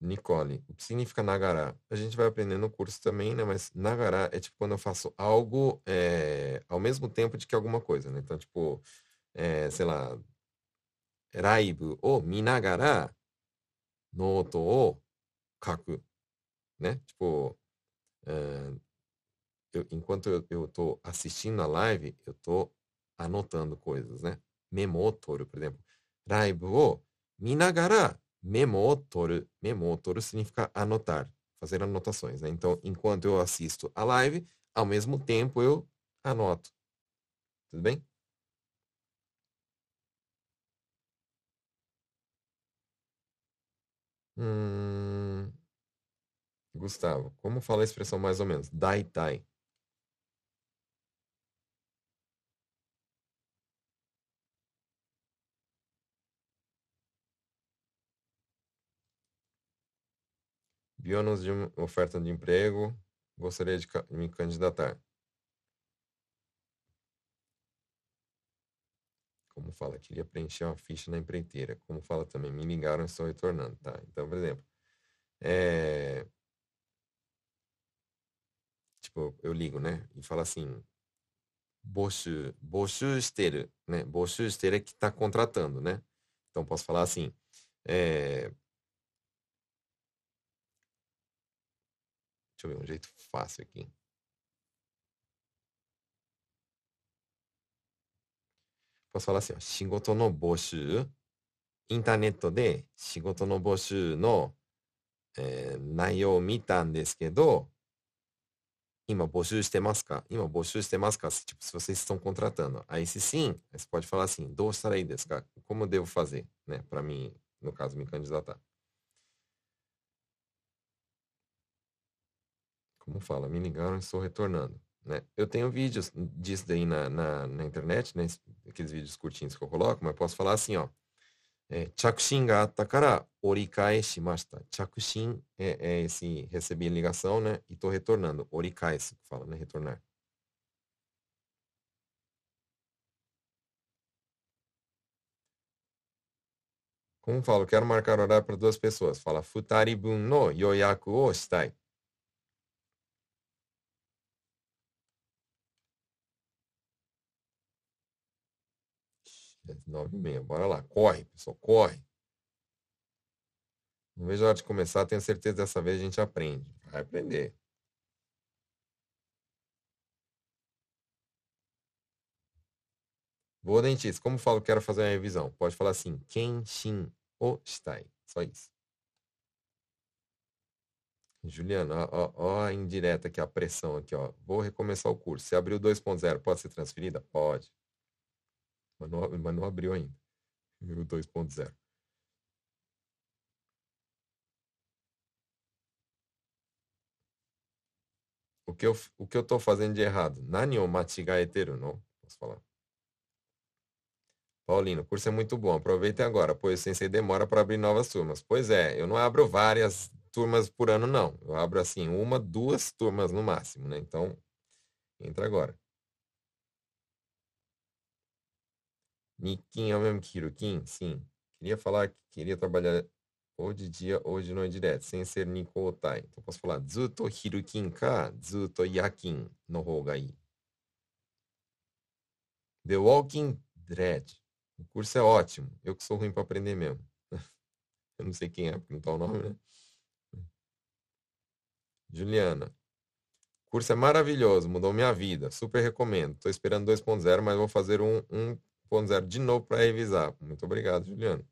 Nicole, o que significa Nagara? A gente vai aprender no curso também, né? Mas Nagara é tipo quando eu faço algo é, ao mesmo tempo de que alguma coisa, né? Então, tipo, é, sei lá, raibu o minagara noto o kaku, né? Tipo, é, eu, enquanto eu, eu tô assistindo a live, eu tô anotando coisas, né? Memotoru, por exemplo. Raibu o minagara Memo toru. Memo toru significa anotar, fazer anotações. Né? Então, enquanto eu assisto a live, ao mesmo tempo eu anoto. Tudo bem? Hum... Gustavo, como fala a expressão mais ou menos? Daitai. Bionos de oferta de emprego, gostaria de me candidatar. Como fala, queria preencher uma ficha na empreiteira. Como fala também, me ligaram e estou retornando, tá? Então, por exemplo, é... tipo, eu ligo, né? E falo assim, boshu, boshu né? Boshu que está contratando, né? Então, posso falar assim, é... Deixa eu ver um jeito fácil aqui. Posso falar assim, ó, 仕事の募集、インターネットで仕事の募集の、えー、内容を見たんですけど、今募集してますか今募集してますか tipo, se vocês estão contratando. Aí se sim, você pode falar assim, どうしたらいいですか Como eu devo fazer, né? Para mim, no caso, me candidatar. Como fala, me ligaram e estou retornando. Né? Eu tenho vídeos disso daí na, na, na, internet, né? aqueles vídeos curtinhos que eu coloco, mas posso falar assim, ó. É, Chakushin ga shimashita. Chakushin é, é esse recebi a ligação, né? E estou retornando. Orikae, fala, né? Retornar. Como falo, quero marcar horário para duas pessoas. Fala, futari bun no yoyaku o shitai. Nove e meia. Bora lá. Corre, pessoal. Corre. Não vejo a hora de começar. Tenho certeza dessa vez a gente aprende. Vai aprender. Vou dentista. Como falo quero fazer uma revisão? Pode falar assim. Kenshin o shitai. Só isso. Juliana, ó, ó, a indireta aqui, a pressão aqui, ó. Vou recomeçar o curso. Se abriu 2.0, pode ser transferida? Pode. Mas não, mas não abriu ainda. O 2.0. O que eu, o que eu fazendo de errado? Nani o machigaeteru, não? Posso falar. Paulino, o curso é muito bom. Aproveitem agora, pois o sensei demora para abrir novas turmas. Pois é, eu não abro várias turmas por ano, não. Eu abro assim, uma, duas turmas no máximo, né? Então, entra agora. Nikin é o mesmo que Hirukin? Sim. Queria falar que queria trabalhar ou de dia ou de noite direto, sem ser Nico Otai. Então posso falar Zuto Hirukin ka Zuto Yakin no Hogai. The Walking Dead. O curso é ótimo. Eu que sou ruim para aprender mesmo. Eu não sei quem é, porque não tá o nome, né? Juliana. O curso é maravilhoso, mudou minha vida. Super recomendo. Estou esperando 2.0, mas vou fazer um 1.0 de novo para revisar. Muito obrigado, Juliana.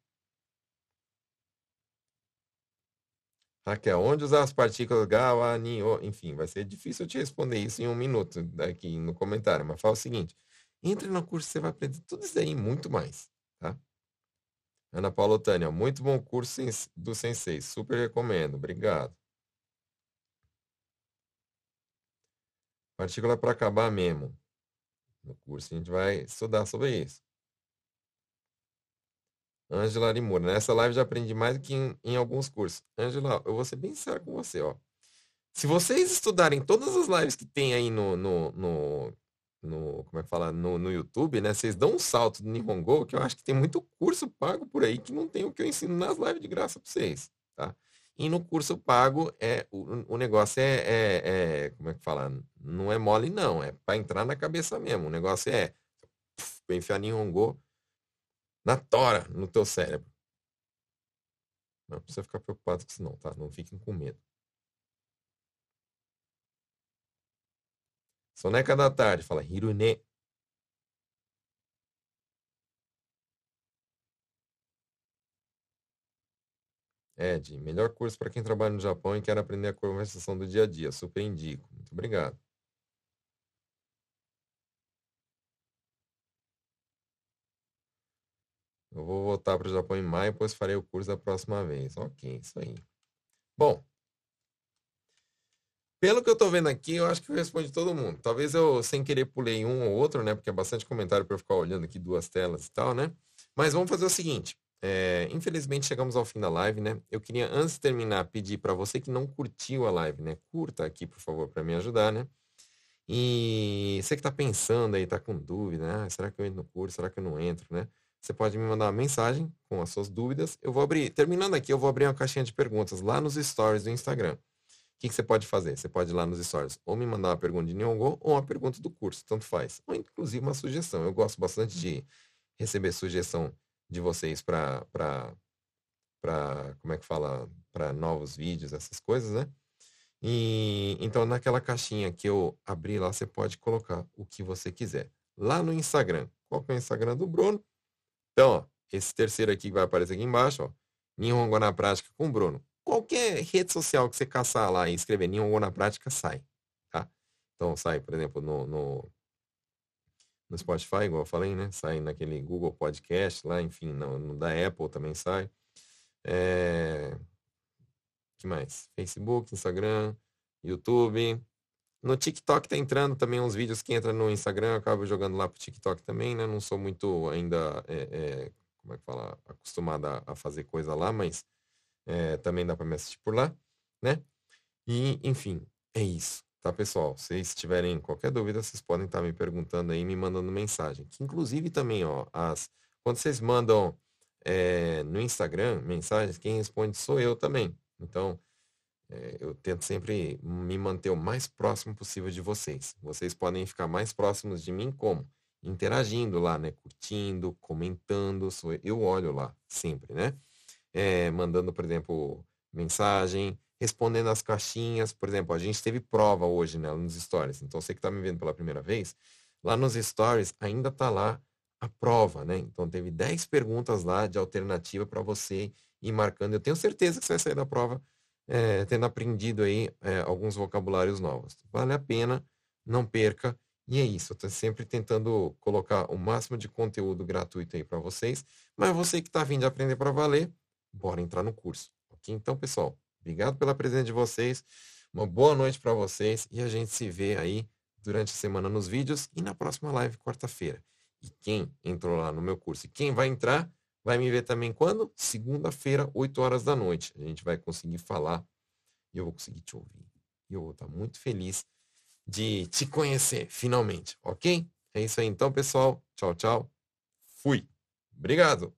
Raquel, onde usar as partículas GAWA, NIO? Enfim, vai ser difícil eu te responder isso em um minuto aqui no comentário, mas fala o seguinte. Entre no curso, você vai aprender tudo isso aí e muito mais, tá? Ana Paula Tânia, muito bom curso do Sensei, super recomendo, obrigado. Partícula para acabar mesmo. No curso a gente vai estudar sobre isso. Ângela Arimura, nessa live já aprendi mais do que em, em alguns cursos. Ângela, eu vou ser bem sincero com você, ó. Se vocês estudarem todas as lives que tem aí no, no, no no, como é que fala, no, no YouTube, né? Vocês dão um salto do Nihongo, que eu acho que tem muito curso pago por aí que não tem o que eu ensino nas lives de graça para vocês, tá? E no curso pago, é, o, o negócio é, é, é, como é que fala? Não é mole, não. É para entrar na cabeça mesmo. O negócio é puf, enfiar Nihongo na tora, no teu cérebro. Não precisa ficar preocupado com isso não, tá? Não fiquem com medo. Soneca da tarde, fala Hirune. Ed, melhor curso para quem trabalha no Japão e quer aprender a conversação do dia a dia. Super indico. Muito obrigado. Eu vou voltar para o Japão em maio, pois farei o curso da próxima vez. Ok, isso aí. Bom, pelo que eu tô vendo aqui, eu acho que eu respondi todo mundo. Talvez eu, sem querer, pulei um ou outro, né? Porque é bastante comentário para eu ficar olhando aqui duas telas e tal, né? Mas vamos fazer o seguinte. É, infelizmente chegamos ao fim da live, né? Eu queria, antes de terminar, pedir para você que não curtiu a live, né? Curta aqui, por favor, para me ajudar, né? E você que está pensando aí, está com dúvida, né? Ah, será que eu entro no curso? Será que eu não entro, né? Você pode me mandar uma mensagem com as suas dúvidas. Eu vou abrir, terminando aqui, eu vou abrir uma caixinha de perguntas lá nos stories do Instagram que, que você pode fazer? Você pode ir lá nos stories ou me mandar uma pergunta de Nihongo ou uma pergunta do curso, tanto faz. Ou inclusive uma sugestão. Eu gosto bastante de receber sugestão de vocês para para como é que fala, para novos vídeos, essas coisas, né? E então naquela caixinha que eu abri lá, você pode colocar o que você quiser. Lá no Instagram. Qual é o Instagram do Bruno? Então, ó, esse terceiro aqui que vai aparecer aqui embaixo, ó. Nihongo na prática com o Bruno qualquer rede social que você caçar lá e escrever Nihongo na prática, sai. Tá? Então sai, por exemplo, no, no, no Spotify, igual eu falei, né? Sai naquele Google Podcast lá, enfim, no, no da Apple também sai. É... que mais? Facebook, Instagram, YouTube. No TikTok tá entrando também uns vídeos que entram no Instagram, eu acabo jogando lá pro TikTok também, né? Não sou muito ainda, é, é, como é que fala, acostumado a, a fazer coisa lá, mas é, também dá para me assistir por lá, né? E, enfim, é isso, tá, pessoal? Se vocês tiverem qualquer dúvida, vocês podem estar tá me perguntando aí, me mandando mensagem. Que, inclusive, também, ó, as, quando vocês mandam é, no Instagram mensagens, quem responde sou eu também. Então, é, eu tento sempre me manter o mais próximo possível de vocês. Vocês podem ficar mais próximos de mim como? Interagindo lá, né? Curtindo, comentando. Eu olho lá sempre, né? é, mandando, por exemplo, mensagem, respondendo as caixinhas. Por exemplo, a gente teve prova hoje né, nos stories. Então, você que está me vendo pela primeira vez, lá nos stories ainda está lá a prova, né? Então, teve 10 perguntas lá de alternativa para você ir marcando. Eu tenho certeza que você vai sair da prova é, tendo aprendido aí é, alguns vocabulários novos. Vale a pena, não perca. E é isso, eu estou sempre tentando colocar o máximo de conteúdo gratuito aí para vocês. Mas você que está vindo aprender para valer, bora entrar no curso. Ok? Então, pessoal, obrigado pela presença de vocês. Uma boa noite para vocês e a gente se vê aí durante a semana nos vídeos e na próxima live quarta-feira. E quem entrou lá no meu curso e quem vai entrar, vai me ver também quando? Segunda-feira, 8 horas da noite. A gente vai conseguir falar e eu vou conseguir te ouvir. E eu vou estar muito feliz de te conhecer, finalmente, ok? É isso aí então, pessoal. Tchau, tchau. Fui. Obrigado.